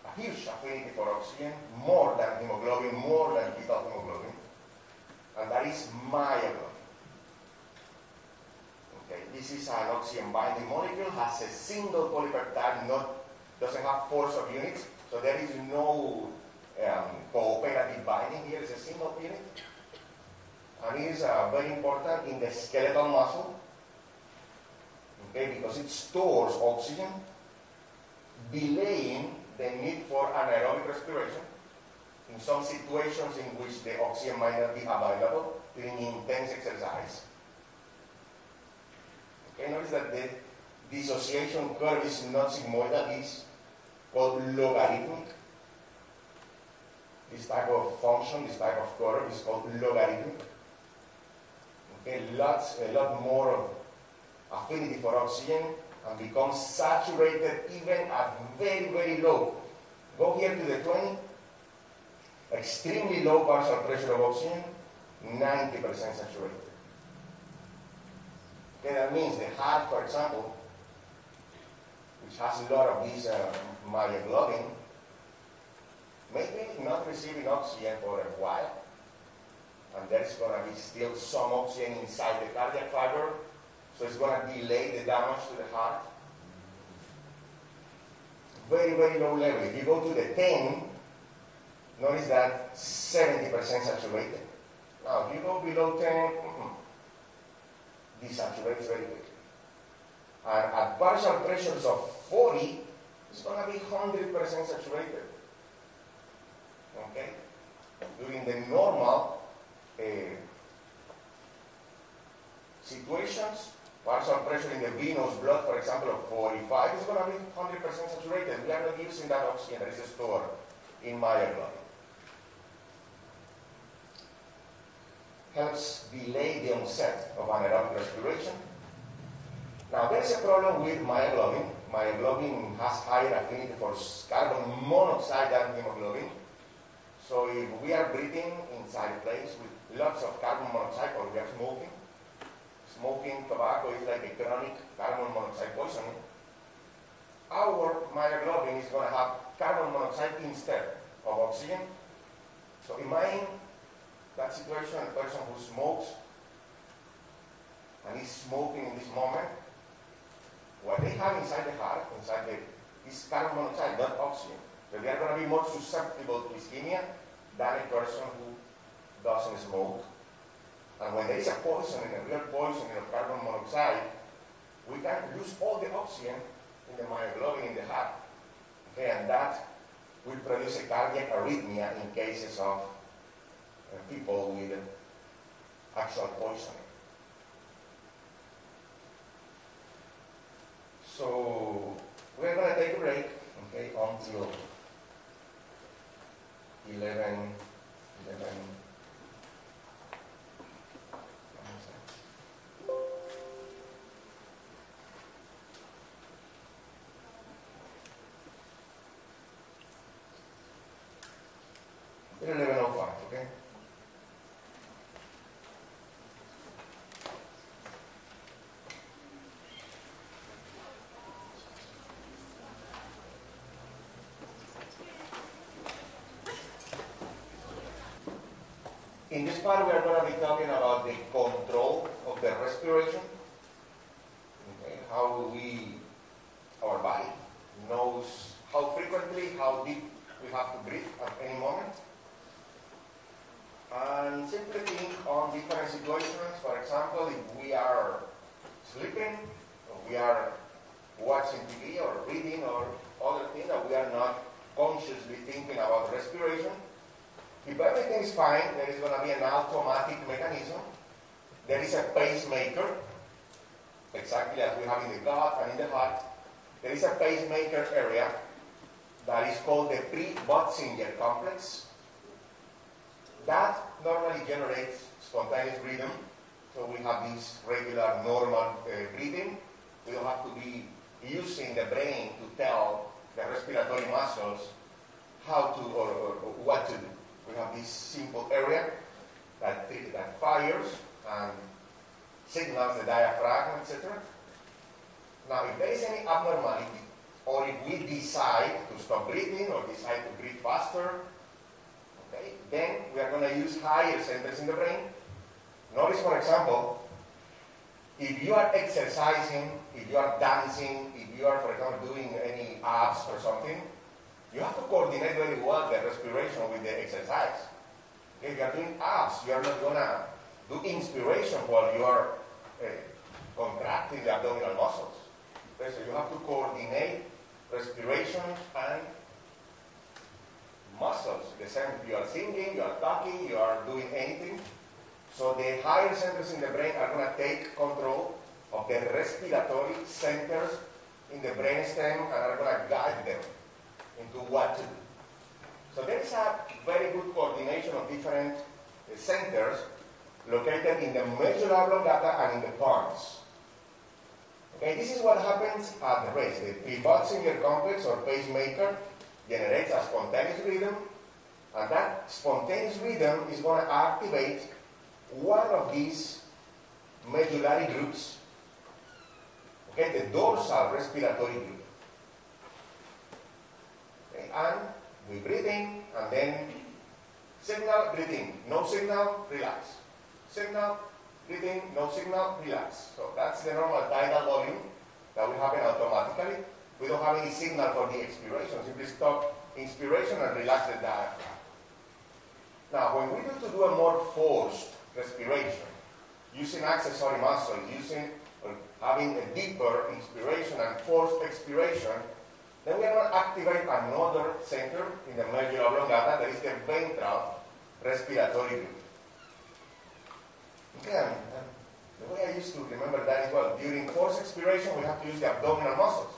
a huge affinity for oxygen, more than hemoglobin, more than fetal hemoglobin, and that is myoglobin. Okay, this is an oxygen binding molecule, has a single polypeptide, not, doesn't have four subunits, so there is no um, cooperative binding here, it's a single unit. And it is uh, very important in the skeletal muscle, okay, because it stores oxygen, delaying the need for anaerobic respiration in some situations in which the oxygen might not be available during intense exercise. Okay, notice that the dissociation curve is not sigmoidal, it's called logarithmic. This type of function, this type of curve is called logarithmic. Okay, lots, a lot more of affinity for oxygen and becomes saturated even at very, very low. Go here to the 20, extremely low partial pressure of oxygen, 90% saturated. Okay, that means the heart, for example, which has a lot of this uh, myoglobin, maybe not receiving oxygen for a while, and there's going to be still some oxygen inside the cardiac fiber, so it's going to delay the damage to the heart. Very, very low level. If you go to the 10, notice that 70% saturated. Now, if you go below 10, mm-mm, desaturates very quickly. And at partial pressures of 40, it's going to be 100% saturated. Okay? During the normal uh, situations, partial pressure in the venous blood, for example, of 45 is going to be 100% saturated. We are not using that oxygen that is stored in myoglobin. Helps delay the onset of anaerobic respiration. Now, there's a problem with myoglobin. Myoglobin has higher affinity for carbon monoxide than hemoglobin. So if we are breathing inside a place with lots of carbon monoxide or we are smoking, smoking tobacco is like a chronic carbon monoxide poisoning, our myoglobin is going to have carbon monoxide instead of oxygen. So imagine that situation, a person who smokes and is smoking in this moment, what they have inside the heart, inside the, is carbon monoxide, not oxygen. So they are going to be more susceptible to ischemia than a person who doesn't smoke. And when there is a poisoning, a real poisoning of carbon monoxide, we can lose all the oxygen in the myoglobin in the heart. Okay, and that will produce a cardiac arrhythmia in cases of uh, people with actual poisoning. So we're going to take a break, okay, until 11, 11. Eleven oh five, okay? In this part, we are going to be talking about the control of the respiration. Okay, how we, our body, knows how frequently, how deep we have to breathe at any moment. And simply think on different situations. For example, if we are sleeping, or we are watching TV or reading or other things that we are not consciously thinking about respiration, if everything is fine, there is going to be an automatic mechanism. There is a pacemaker, exactly as we have in the gut and in the heart. There is a pacemaker area that is called the pre-Bötzinger complex. That normally generates spontaneous rhythm. So we have this regular, normal uh, breathing. We don't have to be using the brain to tell the respiratory muscles how to or, or, or what to do. We have this simple area that, that fires and signals the diaphragm, etc. Now, if there is any abnormality, or if we decide to stop breathing or decide to breathe faster, okay, then we are going to use higher centers in the brain. Notice, for example, if you are exercising, if you are dancing, if you are, for example, doing any abs or something, you have to coordinate very well the respiration with the exercise. If you are doing abs, you are not to do inspiration while you are uh, contracting the abdominal muscles. Okay, so you have to coordinate respiration and muscles. The same you are singing, you are talking, you are doing anything. So the higher centers in the brain are going to take control of the respiratory centers in the brainstem and are going to guide them into what to do. So there is a very good coordination of different uh, centers located in the medulla oblongata and in the pons. Okay, this is what happens at the race. The pre-Bötzinger complex or pacemaker generates a spontaneous rhythm, and that spontaneous rhythm is going to activate one of these medullary groups, okay, the dorsal respiratory group and we breathe in, and then Signal, breathe in. No signal, relax. Signal, breathe in. No signal, relax. So that's the normal tidal volume that will happen automatically. We don't have any signal for the expiration. Simply stop inspiration and relax the diaphragm. Now, when we need to do a more forced respiration, using accessory muscles, using or having a deeper inspiration and forced expiration, then we are going to activate another center in the medulla oblongata, that is the ventral respiratory group. Okay, the way I used to remember that is well, during forced expiration, we have to use the abdominal muscles.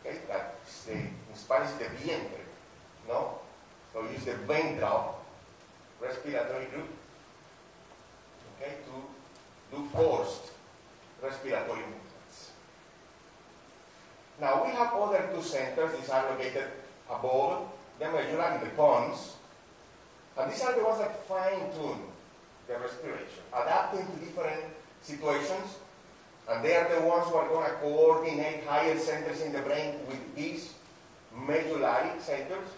Okay, that's the, in Spanish, the vientre, no? So use the ventral respiratory group, okay, to do forced respiratory movements. Now we have other two centers. These are located above the medulla in the pons, and these are the ones that fine-tune the respiration, adapting to different situations and they are the ones who are going to coordinate higher centers in the brain with these medullary centers.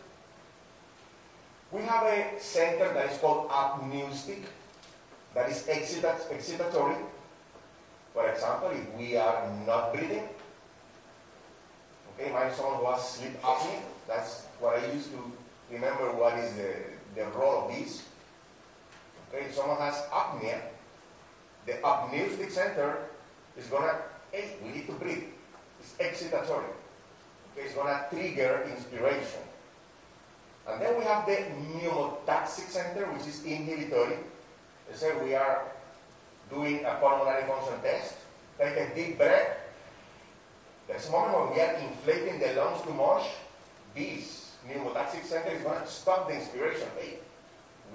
We have a center that is called apneustic, that is excitatory. For example, if we are not breathing, imagine someone who has sleep apnea, ah, that's what I used to remember what is the, the role of this. Okay, if someone has apnea, the apneustic center is going to, hey, we need to breathe. It's excitatory. Okay, it's going to trigger inspiration. And then we have the pneumotaxic center, which is inhibitory. They say we are doing a pulmonary function test. Take a deep breath. A moment when we are inflating the lungs too much. This pneumotaxic center is going to stop the inspiration. Hey,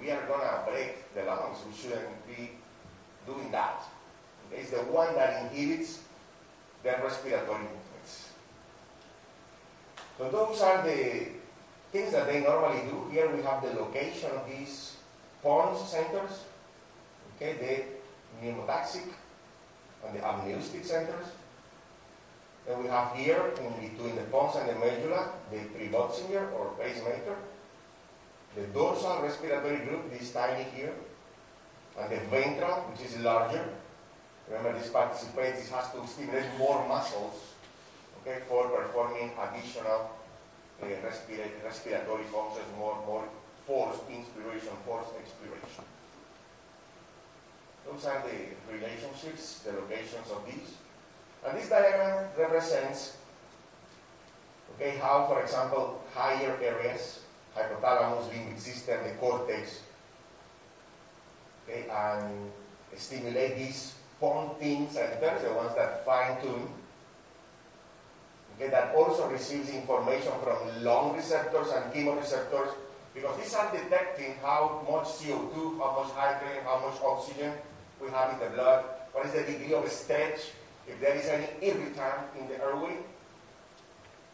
we are going to break the lungs. We shouldn't be doing that. It's the one that inhibits the respiratory movements. So those are the things that they normally do. Here we have the location of these pons centers, okay, the pneumotaxic and the apneustic centers. And we have here, in between the pons and the medulla, the pre-Bötzinger or pacemaker, the dorsal respiratory group, this tiny here, and the ventral, which is larger, Remember, this participates, this has to stimulate more muscles, okay, for performing additional uh, respira respiratory functions, more, more forced inspiration, forced expiration. Those are the relationships, the locations of these. And this diagram represents okay, how, for example, higher areas, hypothalamus, limbic system, the cortex, okay, and stimulate these Pontine centers, the ones that fine-tune, okay, that also receives information from lung receptors and chemoreceptors, because these are detecting how much CO2, how much hydrogen, how much oxygen we have in the blood, what is the degree of stretch, if there is any irritant in the airway,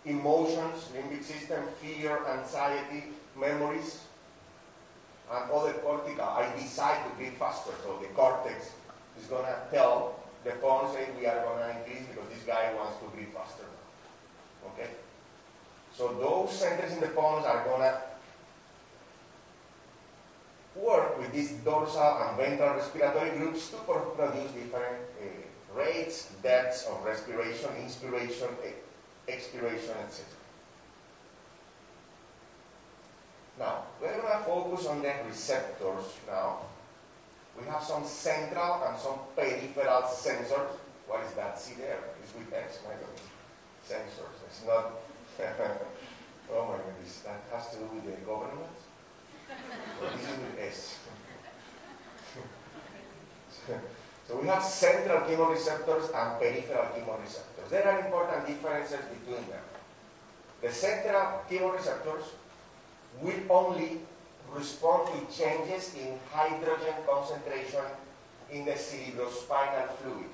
emotions, limbic system, fear, anxiety, memories, and other cortical. I decide to breathe faster, so the cortex is going to tell the phone saying we are going to increase because this guy wants to breathe faster. Okay? So those centers in the pons are going to work with these dorsal and ventral respiratory groups to produce different uh, rates, depths of respiration, inspiration, expiration, etc. Now, we're going to focus on the receptors now. We have some central and some peripheral sensors. What is that? See there? It's with X, my goodness. Sensors. It's not. <laughs> oh my goodness. That has to do with the government. this is with S. <laughs> <laughs> so we have central chemoreceptors and peripheral chemoreceptors. There are important differences between them. The central chemoreceptors will only respond to changes in hydrogen concentration in the cerebrospinal fluid.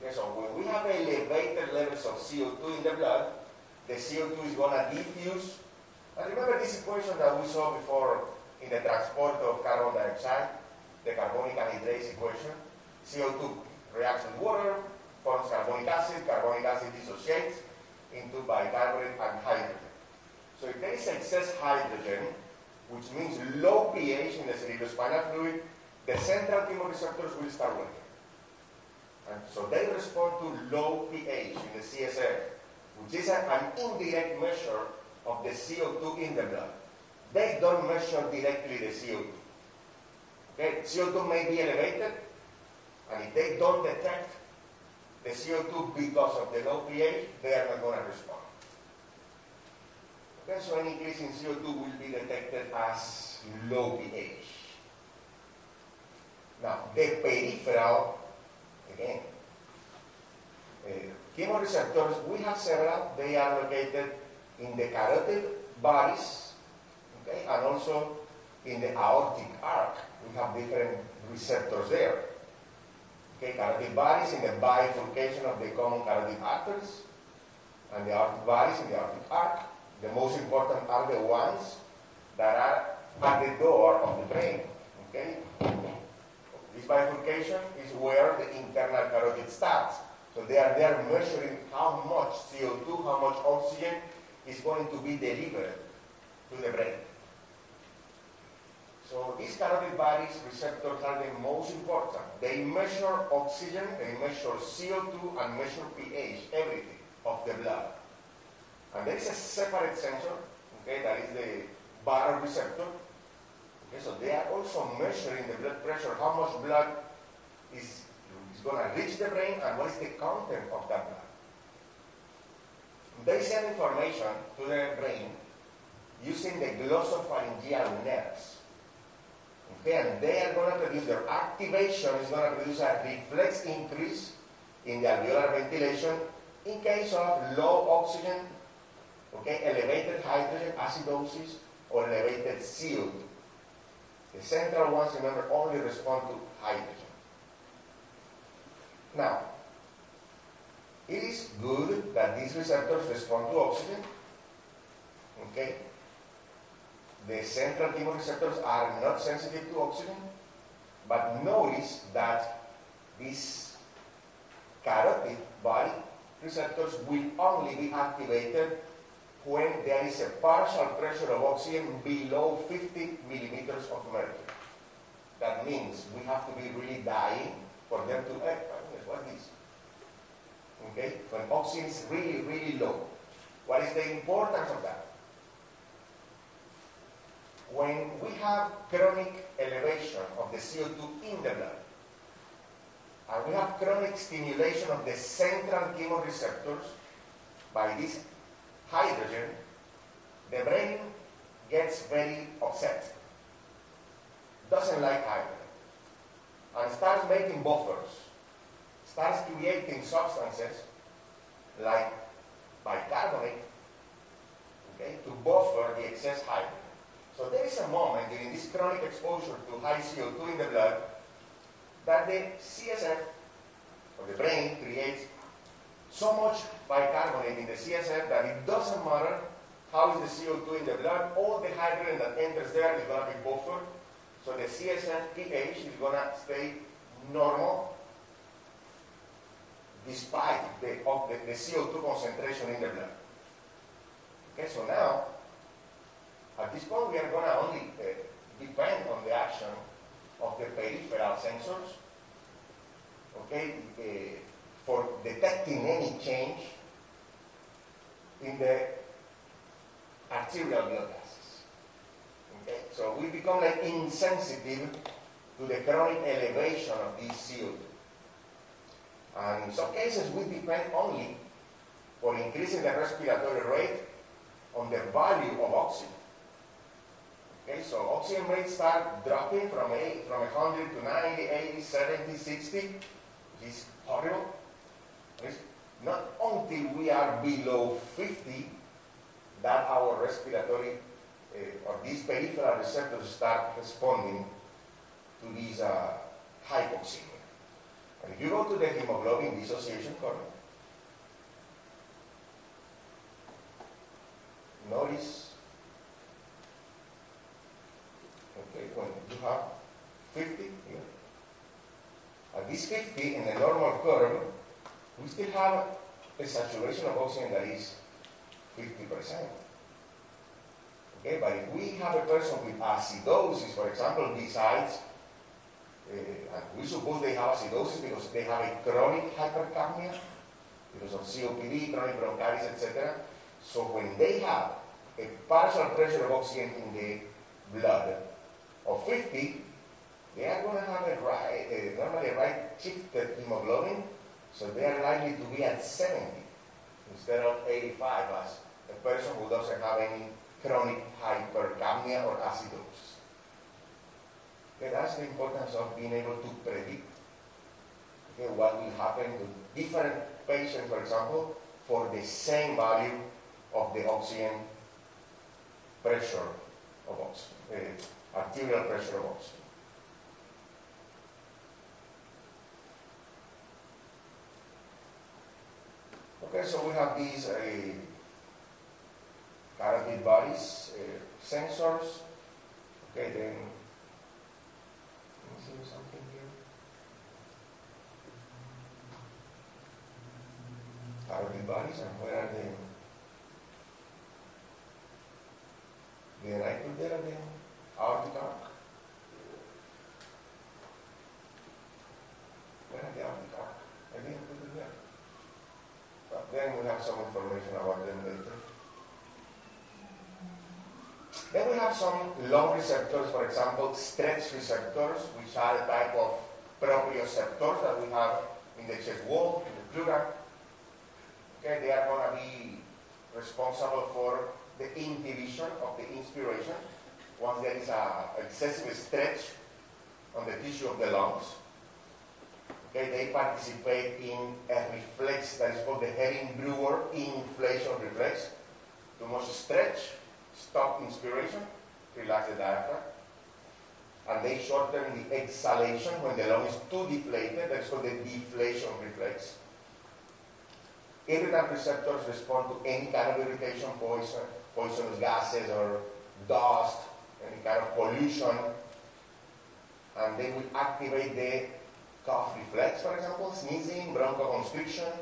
Okay, so when we have elevated levels of CO2 in the blood, the CO2 is going to diffuse. And remember this equation that we saw before in the transport of carbon dioxide, the carbonic anhydrase equation. CO2 reacts with water, forms carbonic acid, carbonic acid dissociates into bicarbonate and hydrogen. So if there is excess hydrogen, which means low pH in the cerebrospinal fluid, the central chemoreceptors will start working. And so they respond to low pH in the CSF, which is an indirect measure of the CO2 in the blood. They don't measure directly the CO2. Okay? CO2 may be elevated, and if they don't detect the CO2 because of the low pH, they are not going to respond. Okay, so an increase in CO2 will be detected as low pH. Now, the peripheral, again, uh, chemoreceptors, we have several. They are located in the carotid bodies, okay, and also in the aortic arc. We have different receptors there. Okay, carotid bodies in the bifurcation of the common carotid arteries, and the aortic bodies in the aortic arc. The most important are the ones that are at the door of the brain. Okay? This bifurcation is where the internal carotid starts. So they are there measuring how much CO2, how much oxygen is going to be delivered to the brain. So these bodies receptors are the most important. They measure oxygen, they measure CO2, and measure pH, everything of the blood. And there is a separate sensor, okay, that is the baroreceptor. Okay, so they are also measuring the blood pressure, how much blood is, is going to reach the brain and what is the content of that blood. They send information to the brain using the glossopharyngeal nerves. And they are going to produce, their activation is going to produce a reflex increase in the alveolar ventilation in case of low oxygen, okay, elevated hydrogen acidosis, or elevated CO2. The central ones, remember, only respond to hydrogen. Now, it is good that these receptors respond to oxygen. Okay? The central chemoreceptors are not sensitive to oxygen, but notice that these carotid body receptors will only be activated when there is a partial pressure of oxygen below 50 millimeters of mercury. That means we have to be really dying for them to act. What is Okay? When oxygen is really, really low. What is the importance of that? When we have chronic elevation of the CO2 in the blood, and we have chronic stimulation of the central chemoreceptors by this hydrogen, the brain gets very upset, doesn't like hydrogen, and starts making buffers, starts creating substances like bicarbonate okay, to buffer the excess hydrogen. So there is a moment during this chronic exposure to high CO2 in the blood that the CSF or the brain creates so much bicarbonate in the CSF that it doesn't matter how is the CO2 in the blood, all the hydrogen that enters there is going to be buffered. So the CSF pH is going to stay normal despite the, of the, the CO2 concentration in the blood. Okay, so now, at this point, we are going to only uh, depend on the action of the peripheral sensors, okay, uh, for detecting any change in the arterial blood gases. Okay, so we become like insensitive to the chronic elevation of this CO2. And in some cases, we depend only for increasing the respiratory rate on the value of oxygen. Okay, so oxygen rates start dropping from, eight, from 100 to 90, 80, 70, 60, which is horrible. It's not until we are below 50 that our respiratory uh, or these peripheral receptors start responding to these uh, hypoxemia. And if you go to the hemoglobin dissociation curve, notice, okay, when you have 50 here, at this 50 in the normal curve, we still have a saturation of oxygen that is 50%. Okay, but if we have a person with acidosis, for example, besides, uh, we suppose they have acidosis because they have a chronic hypercapnia, because of COPD, chronic bronchitis, etc. So when they have a partial pressure of oxygen in the blood of 50, they are going to have a right, uh, normally right shifted hemoglobin, so they are likely to be at 70 instead of 85 as a person who doesn't have any chronic hypercapnia or acidosis. Okay, that's the importance of being able to predict okay, what will happen to different patients, for example, for the same value of the oxygen pressure of oxygen, uh, arterial pressure oxygen. Okay, so we have these uh, carotid bodies, uh, sensors. Okay, then, let me see something here. Carotid bodies, and where are they? Then I put there again, aortic arc. Where are the aortic arc? I didn't put it there. Some information about them later. Then we have some long receptors, for example, stretch receptors, which are a type of proprioceptors that we have in the chest wall, in the pleura. Okay, they are going to be responsible for the inhibition of the inspiration once there is a excessive stretch on the tissue of the lungs. They participate in a reflex that is called the Hering-Breuer inflation reflex. Too much stretch, stop inspiration, relax the diaphragm. And they shorten the exhalation when the lung is too deflated. That's called the deflation reflex. Irritant receptors respond to any kind of irritation, poison, poisonous gases or dust, any kind of pollution. And they will activate the cough reflex, for example, sneezing, bronchoconstriction,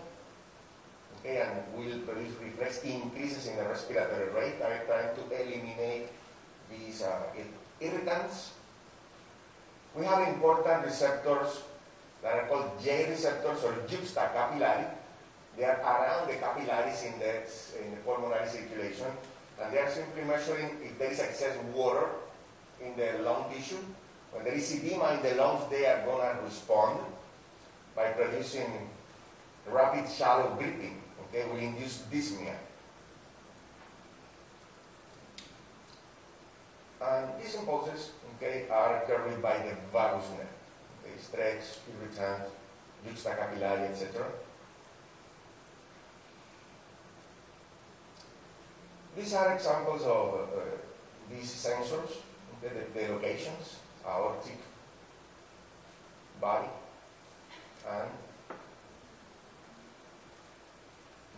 okay, and will produce reflex increases in the respiratory rate. I'm trying to eliminate these uh, irritants. We have important receptors that are called J receptors or juxtacapillary. They are around the capillaries in the, in the pulmonary circulation, and they are simply measuring if there is excess water in the lung tissue when there is edema in the lungs, they are going to respond by producing rapid shallow breathing. Okay, will induce dyspnea. And these impulses, okay, are carried by the vagus nerve. Okay, stretch, irritant, juxtacapillary, etc. These are examples of uh, these sensors, okay, the, the locations aortic body and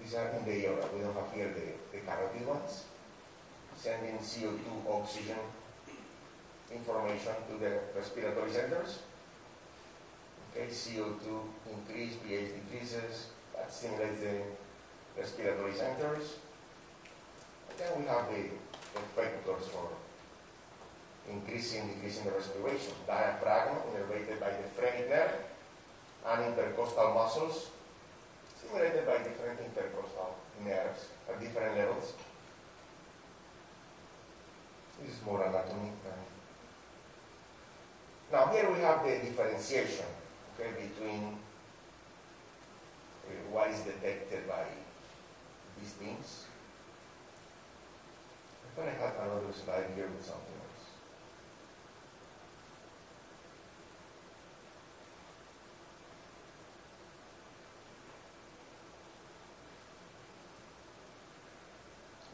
these are in the aorta. We don't have here the, the carotid ones. Sending CO2 oxygen information to the respiratory centers. Okay, CO2 increase, pH decreases, that stimulates the respiratory centers. And then we have the effectors for increasing, decreasing the respiration. Diaphragm innervated by the phrenic nerve and intercostal muscles stimulated by different intercostal nerves at different levels. This is more anatomy. Now here we have the differentiation okay, between uh, what is detected by these things. I thought I had another slide here with something.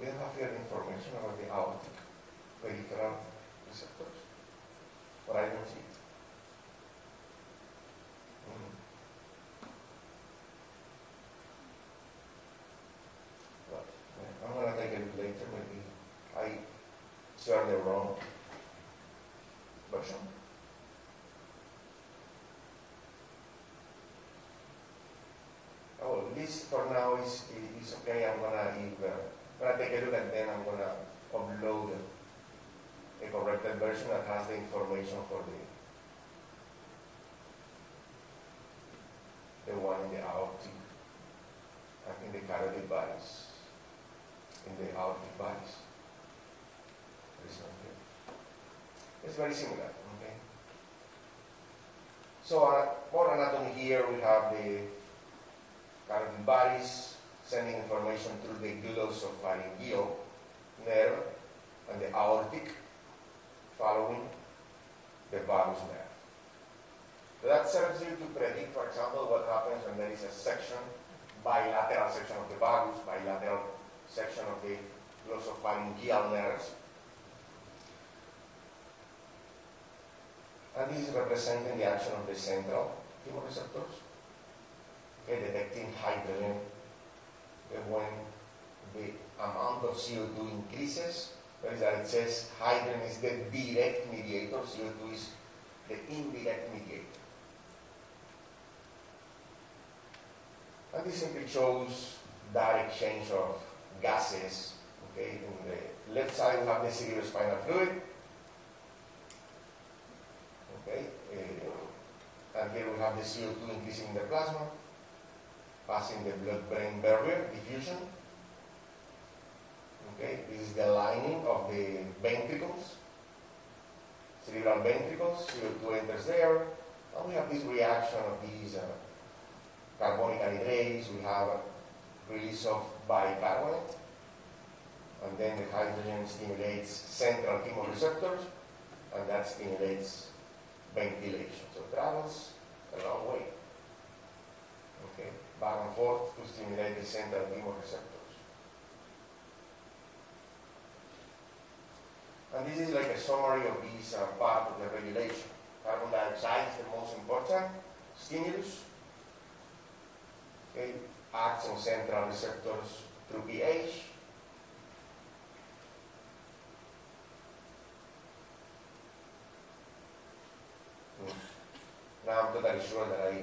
we don't have here information about the aortic peripheral receptors, but I don't see it. Mm. But yeah, I'm going to take a look later, maybe I shared the wrong version. Oh, this for now is, is okay. I'm to leave uh, to take a look and then I'm to upload a corrected version that has the information for the the one in the aortic, and in the carotid bodies, in the aortic bodies. It's very similar, okay? So uh, more anatomy here, we have the carotid bodies sending information through the glossopharyngeal nerve and the aortic following the vagus nerve. That serves you to predict, for example, what happens when there is a section, bilateral section of the vagus, bilateral section of the glossopharyngeal nerves. And this is representing the action of the central chemoreceptors, okay, detecting hydrogen when the amount of CO2 increases, that it says hydrogen is the direct mediator, CO2 is the indirect mediator. And this simply shows that exchange of gases. Okay, in the left side we have the cerebrospinal fluid. Okay, uh, and here we have the CO2 increasing in the plasma, passing the blood-brain barrier, diffusion. Okay, this is the lining of the ventricles, cerebral ventricles, CO2 enters there, and we have this reaction of these uh, carbonic anhydrase, we have release of bicarbonate, and then the hydrogen stimulates central chemoreceptors, and that stimulates ventilation. So travels a long way. Okay, back and forth to stimulate the central chemoreceptors. And this is like a summary of this uh, part of the regulation. Carbon dioxide is the most important stimulus okay, acts on central receptors through pH. I'm totally sure that I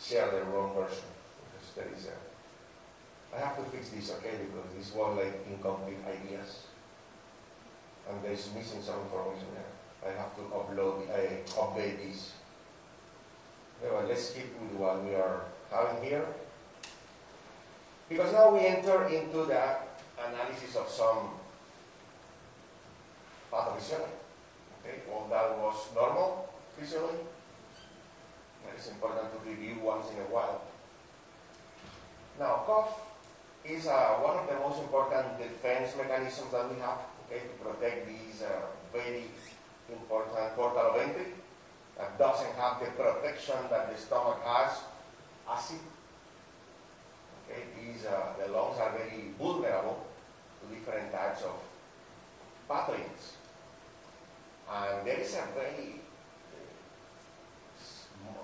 share the wrong version because there is a. I have to fix this, okay, because this was like incomplete ideas, and there's missing some information there. I have to upload, I update this. Anyway, let's keep with what we are having here. Because now we enter into the analysis of some pathophysiology. Okay, all that was normal physiology. That is important to review once in a while. Now, cough is uh, one of the most important defense mechanisms that we have okay, to protect these uh, very important portal of entry that doesn't have the protection that the stomach has acid. Okay, these uh, the lungs are very vulnerable to different types of pathogens, and there is a very,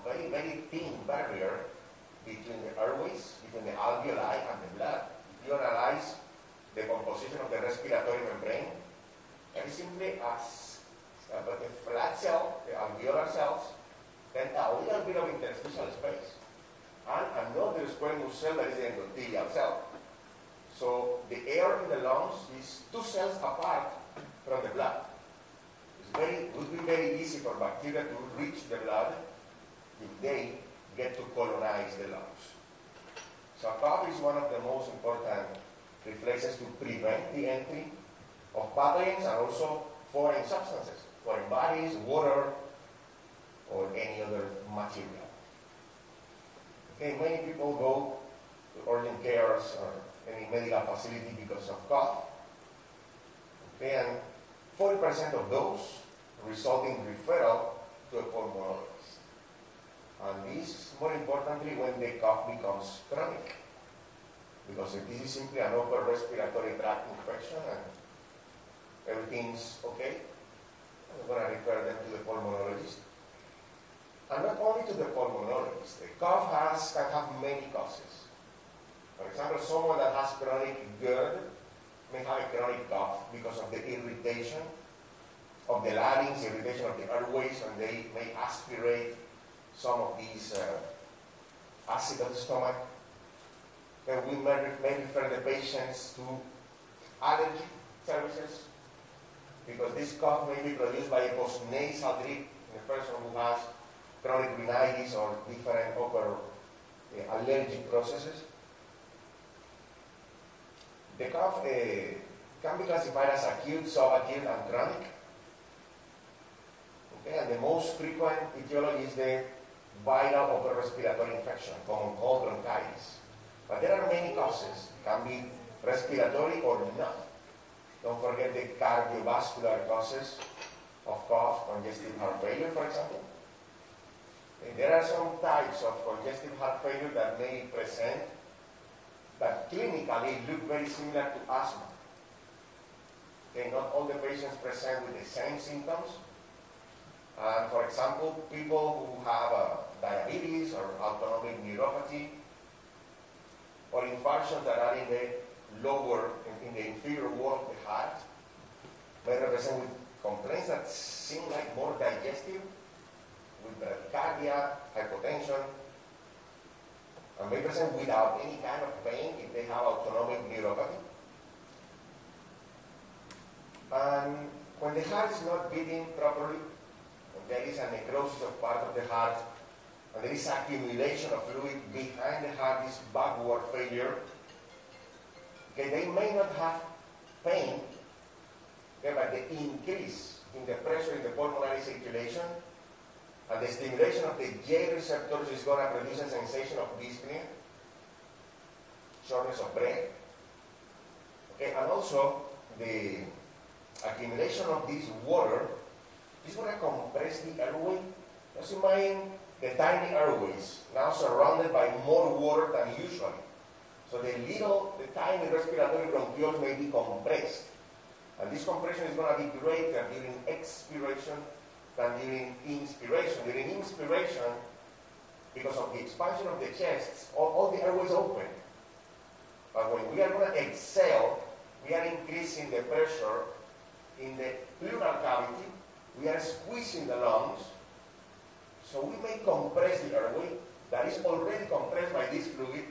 very, very thin barrier between the airways, between the alveoli and the blood. If you analyze the composition of the respiratory membrane, it is simply as uh, but the flat cell, the alveolar cells, then a little bit of interstitial space and another squamous cell that is the endothelial cell. So the air in the lungs is two cells apart from the blood. It's very, it would be very easy for bacteria to reach the blood if they get to colonize the lungs. So cough is one of the most important reflexes to prevent the entry of pathogens and also foreign substances, foreign bodies, water, or any other material. Okay, many people go to urgent cares or any medical facility because of cough. Okay, and 40% of those result in referral to a pulmonologist. And this, more importantly, when the cough becomes chronic. Because if this is simply an upper respiratory tract infection and everything's okay, I'm going to refer them to the pulmonologist and not only to the pulmonologist. The cough has, can have many causes. For example, someone that has chronic GERD may have a chronic cough because of the irritation of the larynx, irritation of the airways, and they may aspirate some of these uh, acid of the stomach. Then we may, may refer the patients to allergy services. because this cough may be produced by a postnasal drip in a person who has chronic rhinitis or different upper uh, allergic processes. The cough uh, can be classified as acute, subacute, and chronic. Okay, and the most frequent etiology is the viral upper respiratory infection, common cold bronchitis. But there are many causes. It can be respiratory or not. Don't forget the cardiovascular causes of cough, congestive heart failure, for example. And there are some types of congestive heart failure that may present that clinically look very similar to asthma. Okay, not all the patients present with the same symptoms. And for example, people who have uh, diabetes or autonomic neuropathy or infarctions that are in the lower, in, in the inferior wall of the heart, may represent with complaints that seem like more digestive, with bradycardia, hypotension, and may present without any kind of pain if they have autonomic neuropathy. And when the heart is not beating properly, there is a necrosis of part of the heart, and there is accumulation of fluid behind the heart, this backward failure, okay, they may not have pain, okay, but the increase in the pressure in the pulmonary circulation and the stimulation of the J receptors is going to produce a sensation of dyspnea, shortness of breath, okay, and also the accumulation of this water is going to compress the airway. Just imagine the tiny airways now surrounded by more water than usually. So the little, the tiny respiratory bronchioles may be compressed. And this compression is going to be greater during expiration than during inspiration. During inspiration, because of the expansion of the chest, all, all the airways open. But when we are going to exhale, we are increasing the pressure in the pleural cavity, we are squeezing the lungs, so we may compress the airway that is already compressed by this fluid,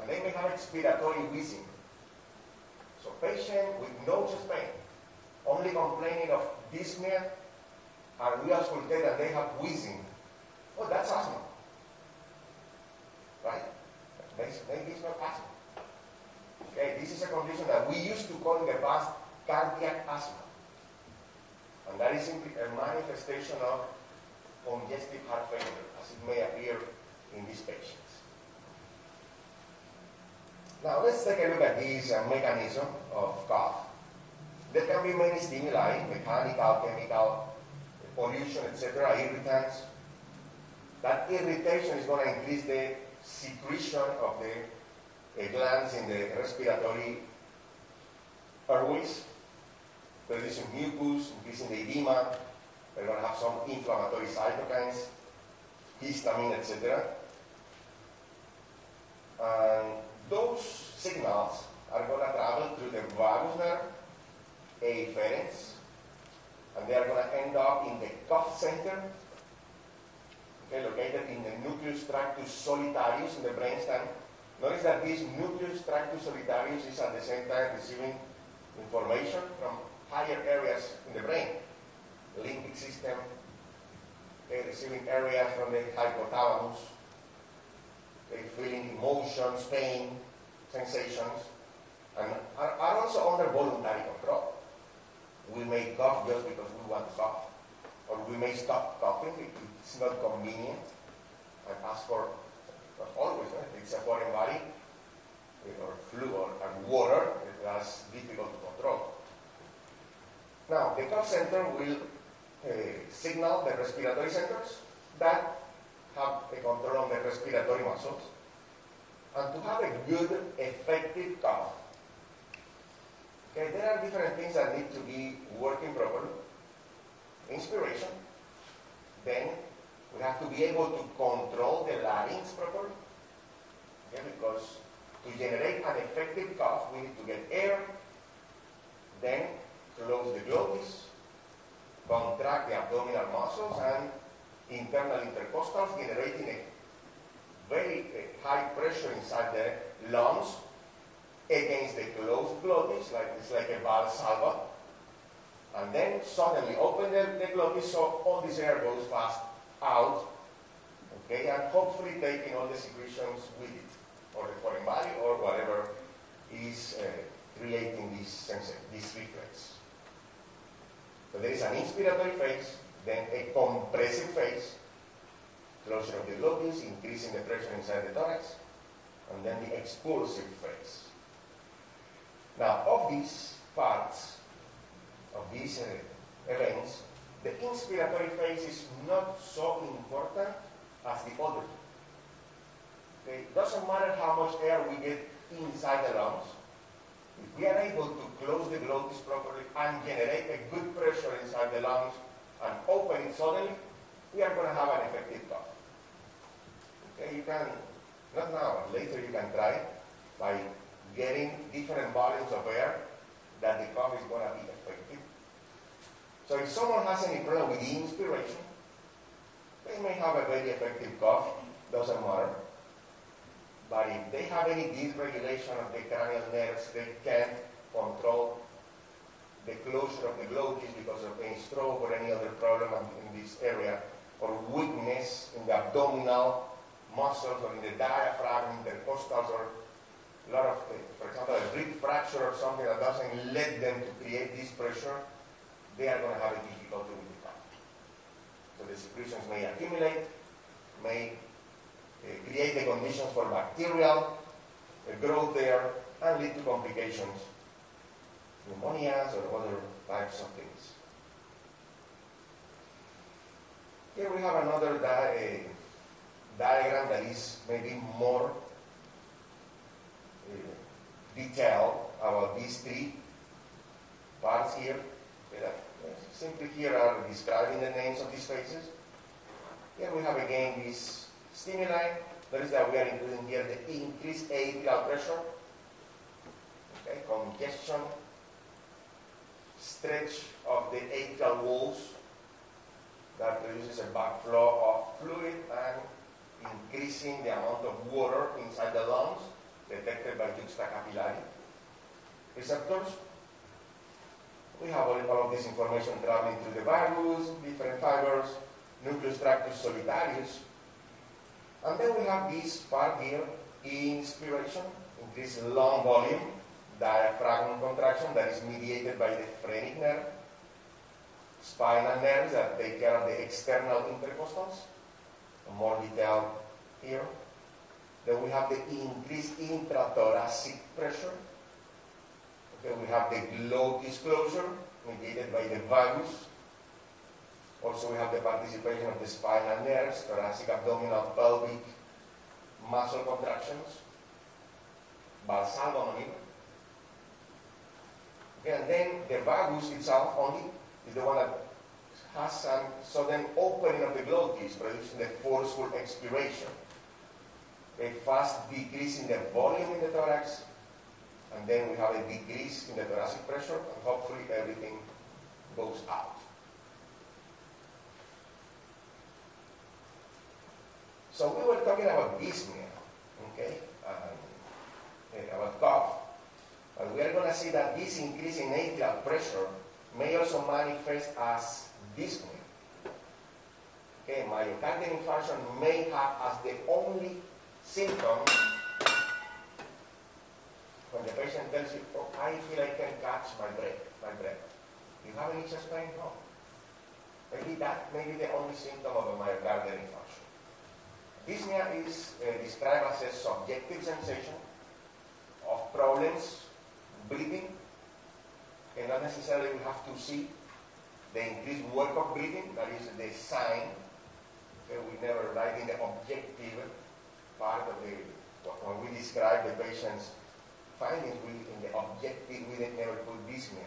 and they may have expiratory wheezing. So patient with no chest pain, only complaining of dyspnea, and we auscultate and they have wheezing. Oh, that's asthma. Right? Maybe it's not asthma. Okay, this is a condition that we used to call in the past cardiac asthma. And that is simply a manifestation of congestive heart failure, as it may appear in these patients. Now let's take a look at this uh, mechanism of cough. There can be many stimuli, mechanical, chemical, pollution, etc., irritants. That irritation is going to increase the secretion of the uh, glands in the respiratory airways, producing mucus, increasing the edema. We're going to have some inflammatory cytokines, histamine, etc. And those signals are going to travel through the vagus nerve, afferents, and they are going to end up in the cough center, okay, located in the nucleus tractus solitarius in the brainstem. Notice that this nucleus tractus solitarius is at the same time receiving information from higher areas in the brain, limbic system, okay, receiving areas from the hypothalamus, okay, feeling emotions, pain, sensations, and are, are also under voluntary control. We may cough just because we want to cough, or we may stop coughing if it's not convenient and ask for, not always, eh, if it's a foreign body, eh, or flu or and water, that's difficult to control. Now, the cough center will uh, signal the respiratory centers that have a control on the respiratory muscles. And to have a good, effective cough, okay, there are different things that need to be working properly. Inspiration. Then we have to be able to control the larynx properly. Okay, because to generate an effective cough, we need to get air, then close the glottis, contract the abdominal muscles and internal intercostals, generating a very uh, high pressure inside the lungs against the closed glottis, like it's like a valsalva. And then suddenly open the, the glottis so all this air goes fast out, okay, and hopefully taking all the secretions with it, or the foreign body, or whatever is uh, creating this sensation, this reflex. So there is an inspiratory phase, then a compressive phase, closure of the glottis, increasing the pressure inside the thorax, and then the expulsive phase. Now, of these parts, of these uh, events, the inspiratory phase is not so important as the other. Okay? It doesn't matter how much air we get inside the lungs. If we are able to close the glottis properly and generate a good pressure the lungs and open it suddenly, we are going to have an effective cough. Okay, you can, not now, later you can try by getting different volumes of air that the cough is going to be effective. So if someone has any problem with inspiration, they may have a very effective cough, doesn't matter. But if they have any dysregulation of the cranial nerves, they can't control the closure of the glottis because of any stroke or any other problem in this area, or weakness in the abdominal muscles or in the diaphragm, the intercostals, or a lot of, for example, a rib fracture or something that doesn't let them to create this pressure, they are going to have a difficulty with the. So the secretions may accumulate, may uh, create the conditions for bacterial uh, growth there, and lead to complications, pneumonias or other types of things. Here we have another di uh, diagram that is maybe more uh, detailed about these three parts here. Simply here are describing the names of these phases. Here we have again these stimuli. Notice that we are including here the increased atrial pressure, okay, congestion, stretch of the atrial walls that produces a backflow of fluid and increasing the amount of water inside the lungs detected by juxtacapillary receptors. We have all of this information traveling through the vagus, different fibers, nucleus tractus solitarius. And then we have this part here, inspiration, increase lung volume, diaphragm contraction that is mediated by the phrenic nerve, spinal nerves that take care of the external intercostals, more detail here. Then we have the increased intrathoracic pressure. Okay, we have the glottis closure mediated by the vagus. Also, we have the participation of the spinal nerves, thoracic, abdominal, pelvic, muscle contractions, maneuver. And then the vagus itself only is the one that has some sudden opening of the glottis, producing the forceful expiration a fast decrease in the volume in the thorax, and then we have a decrease in the thoracic pressure, and hopefully everything goes out. So we were talking about dyspnea, okay, um, about cough. But we are going to see that this increase in atrial pressure may also manifest as dyspnea. Okay, myocardial infarction may have as the only symptom when the patient tells you, oh, I feel I can catch my breath, my breath. You have any chest pain? No. Maybe that may be the only symptom of a myocardial infarction. Dyspnea is uh, described as a subjective sensation of problems breathing, and not necessarily we have to see the increased work of breathing, that is the sign. Okay, we never write in the objective part of the, when we describe the patient's findings, we, in the objective, we never put dyspnea.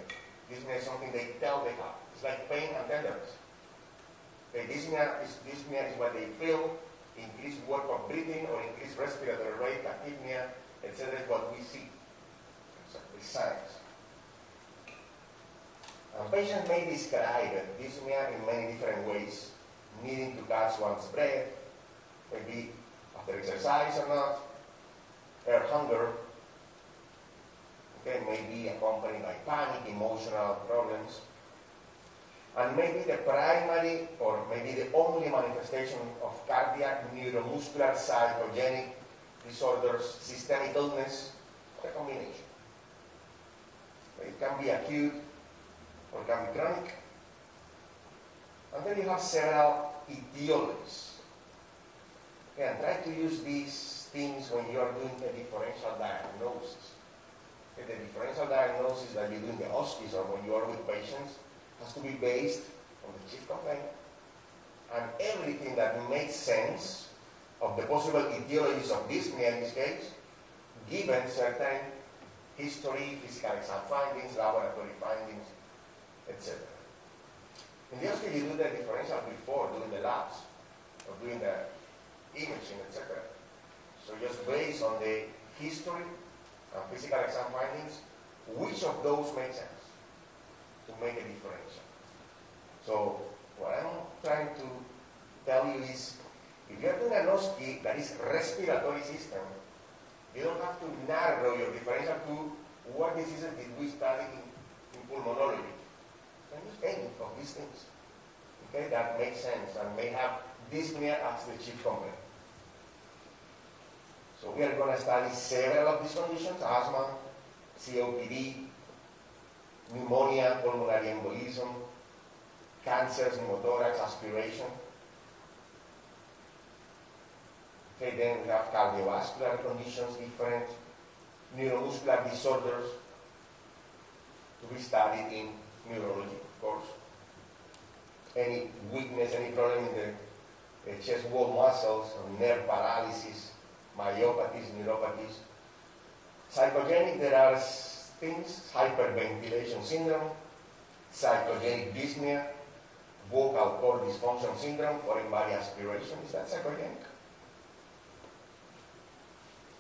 Dyspnea is something they tell they have. It's like pain and tenderness. Okay, dyspnea is, dyspnea is what they feel, increased work of breathing or increased respiratory rate, tachypnea, etc. is what we see. The signs. And patients may describe dyspnea in many different ways, needing to catch one's breath, maybe after exercise or not, air hunger, okay, may be accompanied by panic, emotional problems, and maybe the primary or maybe the only manifestation of cardiac, neuromuscular, psychogenic disorders, systemic illness, or a combination. It can be acute or it can be chronic. And then you have several etiologies. Okay, and try to use these things when you are doing a differential diagnosis. Okay, the differential diagnosis that you do in the hospice or when you are with patients has to be based on the chief complaint and everything that makes sense of the possible etiologies of dyspnea in this case, given certain history, physical exam findings, laboratory findings, etc. In the hospital, you do the differential before doing the labs or doing the imaging, etc. So just based on the history and physical exam findings, which of those make sense to make a differential? So what I'm trying to tell you is, if you're doing an OSCE that is respiratory system, you don't have to narrow your differential to what diseases did we study in, in pulmonology. Can use any of these things. Okay, that makes sense and may have dyspnea as the chief component. So we are going to study several of these conditions, asthma, COPD, pneumonia, pulmonary embolism, cancers, pneumothorax, aspiration. Okay, then we have cardiovascular conditions, different neuromuscular disorders to be studied in neurology, of course. Any weakness, any problem in the, the chest wall muscles, or nerve paralysis, myopathies, neuropathies. Psychogenic, there are things, hyperventilation syndrome, psychogenic dyspnea, vocal cord dysfunction syndrome, foreign body aspiration. Is that psychogenic?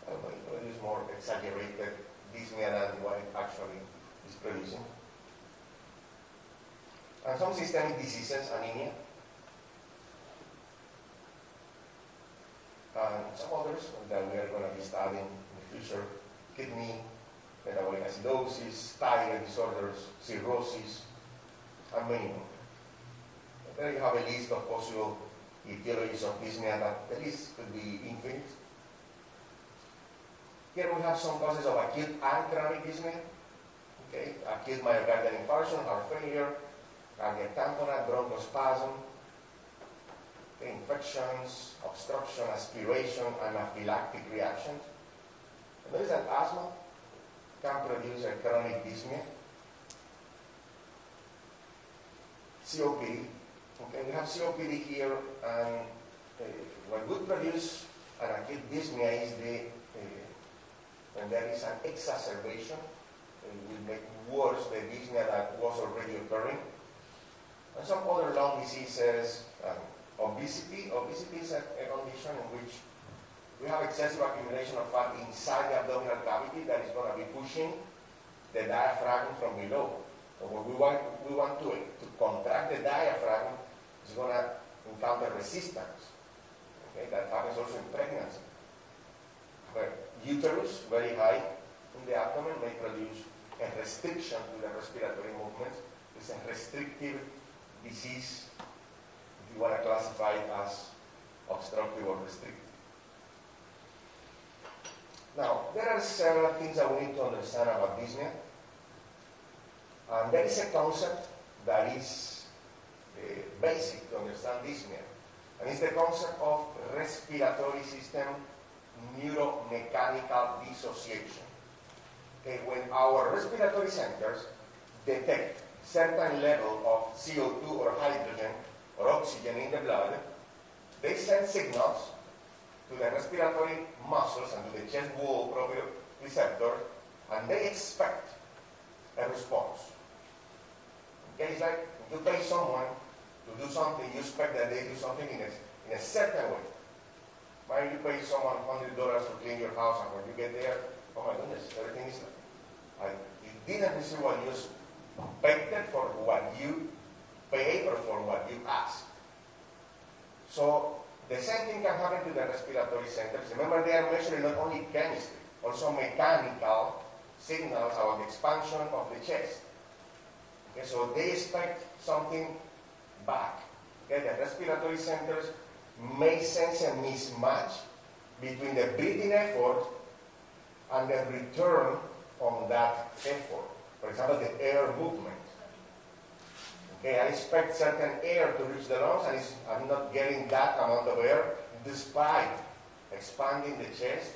I don't know, exaggerated dyspnea than what it actually is producing. And some systemic diseases, anemia, and some others that we are going to be studying in the future, kidney, metabolic acidosis, thyroid disorders, cirrhosis, and many more. There you have a list of possible etiologies of dyspnea that the list could be infinite. Here we have some causes of acute and dyspnea. Okay, acute myocardial infarction, heart failure, cardiac tamponade, bronchospasm, infections, obstruction, aspiration, anaphylactic reactions. And notice that asthma can produce a chronic dyspnea. COPD. Okay, we have COPD here, and uh, what would produce an acute dyspnea is the when there is an exacerbation, it will make worse the dyspnea that was already occurring. And some other lung diseases, um, obesity. Obesity is a, a, condition in which we have excessive accumulation of fat inside the abdominal cavity that is going to be pushing the diaphragm from below. So what we want, we want to, to contract the diaphragm is going to encounter resistance. Okay, that happens also in pregnancy. Where uterus, very high in the abdomen, may produce a restriction to the respiratory movements. It's a restrictive disease if you want to classify it as obstructive or restrictive. Now, there are several things that we need to understand about dyspnea. And there is a concept that is uh, basic to understand dyspnea. And it's the concept of respiratory system neuromechanical dissociation. Okay, when our respiratory centers detect certain level of CO2 or hydrogen or oxygen in the blood, they send signals to the respiratory muscles and to the chest wall proprioceptor, and they expect a response. Okay, it's like you pay someone to do something, you expect that they do something in a, in a certain way. Why you pay someone $100 to clean your house, and when you get there, oh my goodness, everything is like, you didn't receive what you expected for what you paid or for what you asked. So the same thing can happen to the respiratory centers. Remember, they are measuring not only chemistry, also mechanical signals about the expansion of the chest. Okay, so they expect something back. Okay, the respiratory centers may sense a mismatch between the breathing effort and the return on that effort. For example, the air movement. Okay, I expect certain air to reach the lungs, and I'm not getting that amount of air despite expanding the chest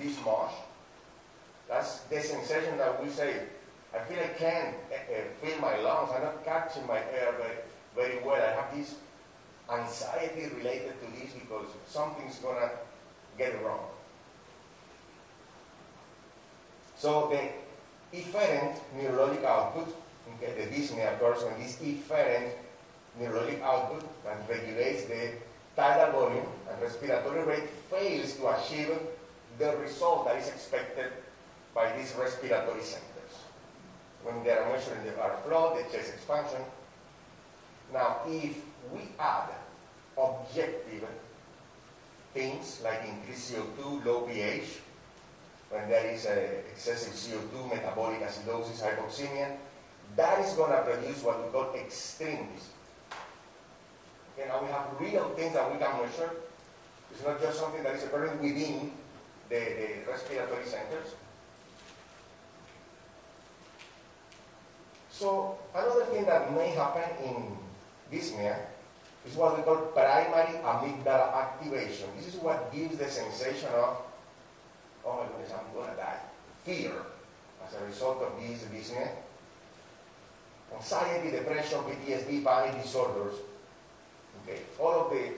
this much. That's the sensation that we say, I feel I can't uh, feel my lungs, I'm not catching my air very, very well. I have this anxiety related to this because something's going to get wrong. So the efferent neurologic output, okay, the dyspnea occurs when this efferent neurologic output that regulates the tidal volume and respiratory rate fails to achieve the result that is expected by these respiratory centers. When they are measuring the airflow, the chest expansion. Now, if we add objective things like increased CO2, low pH, when there is uh, excessive CO2, metabolic acidosis, hypoxemia, that is going to produce what we call extreme Okay, now we have real things that we can measure. It's not just something that is occurring within the, the respiratory centers. So another thing that may happen in dyspnea is what we call primary amygdala activation. This is what gives the sensation of, oh my goodness, I'm going to die. Fear as a result of this dyspnea. Anxiety, depression, PTSD, panic disorders. Okay, all of the,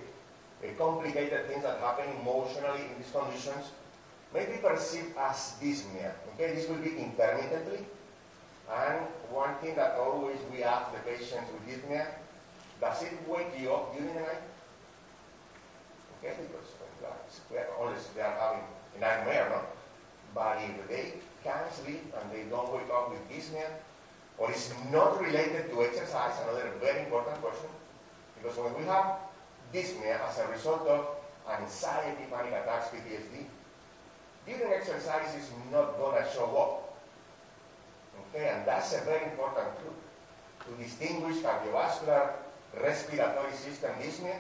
the complicated things that happen emotionally in these conditions may be perceived as dyspnea. Okay, this will be intermittently. And one thing that always we ask the patients with dyspnea, does it wake you up during the night? Okay, because unless they are having a nightmare, no? But if they can't sleep and they don't wake up with dyspnea, or it's not related to exercise, another very important question, because when we have dyspnea as a result of anxiety, panic attacks, PTSD, during exercise is not going to show up. Okay, and that's a very important clue to distinguish cardiovascular respiratory system dyspnea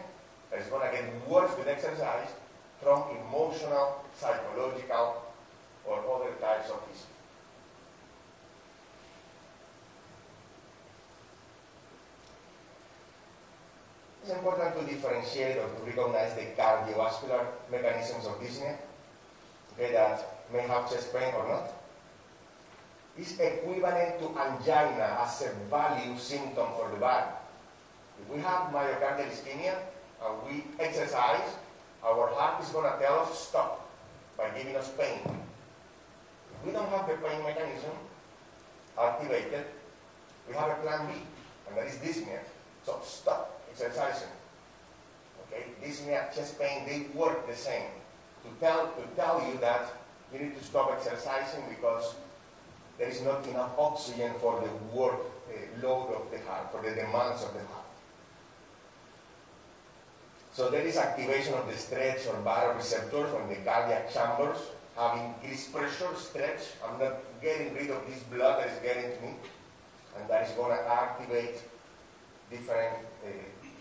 that is going to get worse with exercise from emotional, psychological, or other types of dyspnea. It's important to differentiate or to recognize the cardiovascular mechanisms of dyspnea okay, that may have chest pain or not. Is equivalent to angina as a value symptom for the body. If we have myocardial ischemia and we exercise, our heart is going to tell us stop by giving us pain. If we don't have the pain mechanism activated, we have a plan B, and that is dyspnea. So stop exercising. Okay, dyspnea, chest pain, they work the same. To tell, to tell you that you need to stop exercising because there is not enough oxygen for the work uh, load of the heart, for the demands of the heart. So there is activation of the stretch or baroreceptors on the cardiac chambers, have increased pressure, stretch. I'm not getting rid of this blood that is getting to me, and that is going to activate different uh,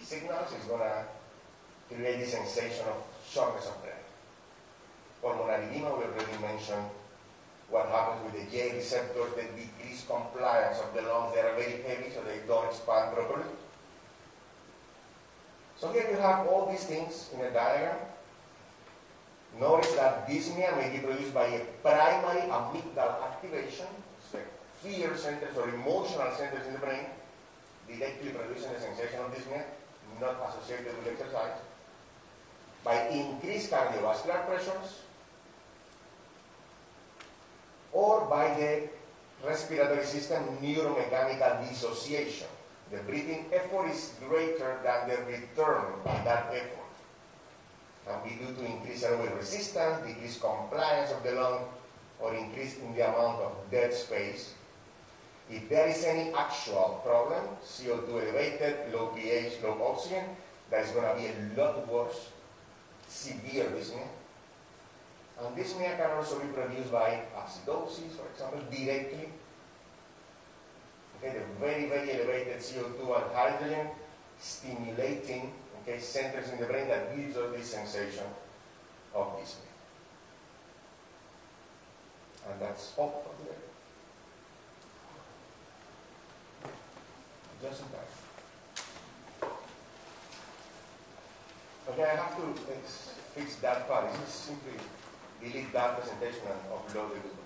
signals It's going to create the sensation of shortness of breath. Pulmonary edema, we already mentioned what happens with the J receptors, the decreased compliance of the lungs. They are very heavy, so they don't expand properly. So here you have all these things in a diagram. Notice that dyspnea may be produced by a primary amygdala activation, so fear centers or emotional centers in the brain, directly producing a sensation of dyspnea not associated with exercise, by increased cardiovascular pressures, or by the respiratory system neuromechanical dissociation. The breathing effort is greater than the return of that effort. Can be due to increased airway resistance, decreased compliance of the lung, or increase in the amount of dead space if there is any actual problem, CO2 elevated, low pH, low oxygen, that is going to be a lot worse, severe dyspnea. And dyspnea can also be produced by acidosis, for example, directly. Okay, the very, very elevated CO2 and hydrogen, stimulating okay, centers in the brain that gives us this sensation of dyspnea. And that's all for today. Just in time. Okay, I have to fix, that part. This is simply delete that presentation and upload it.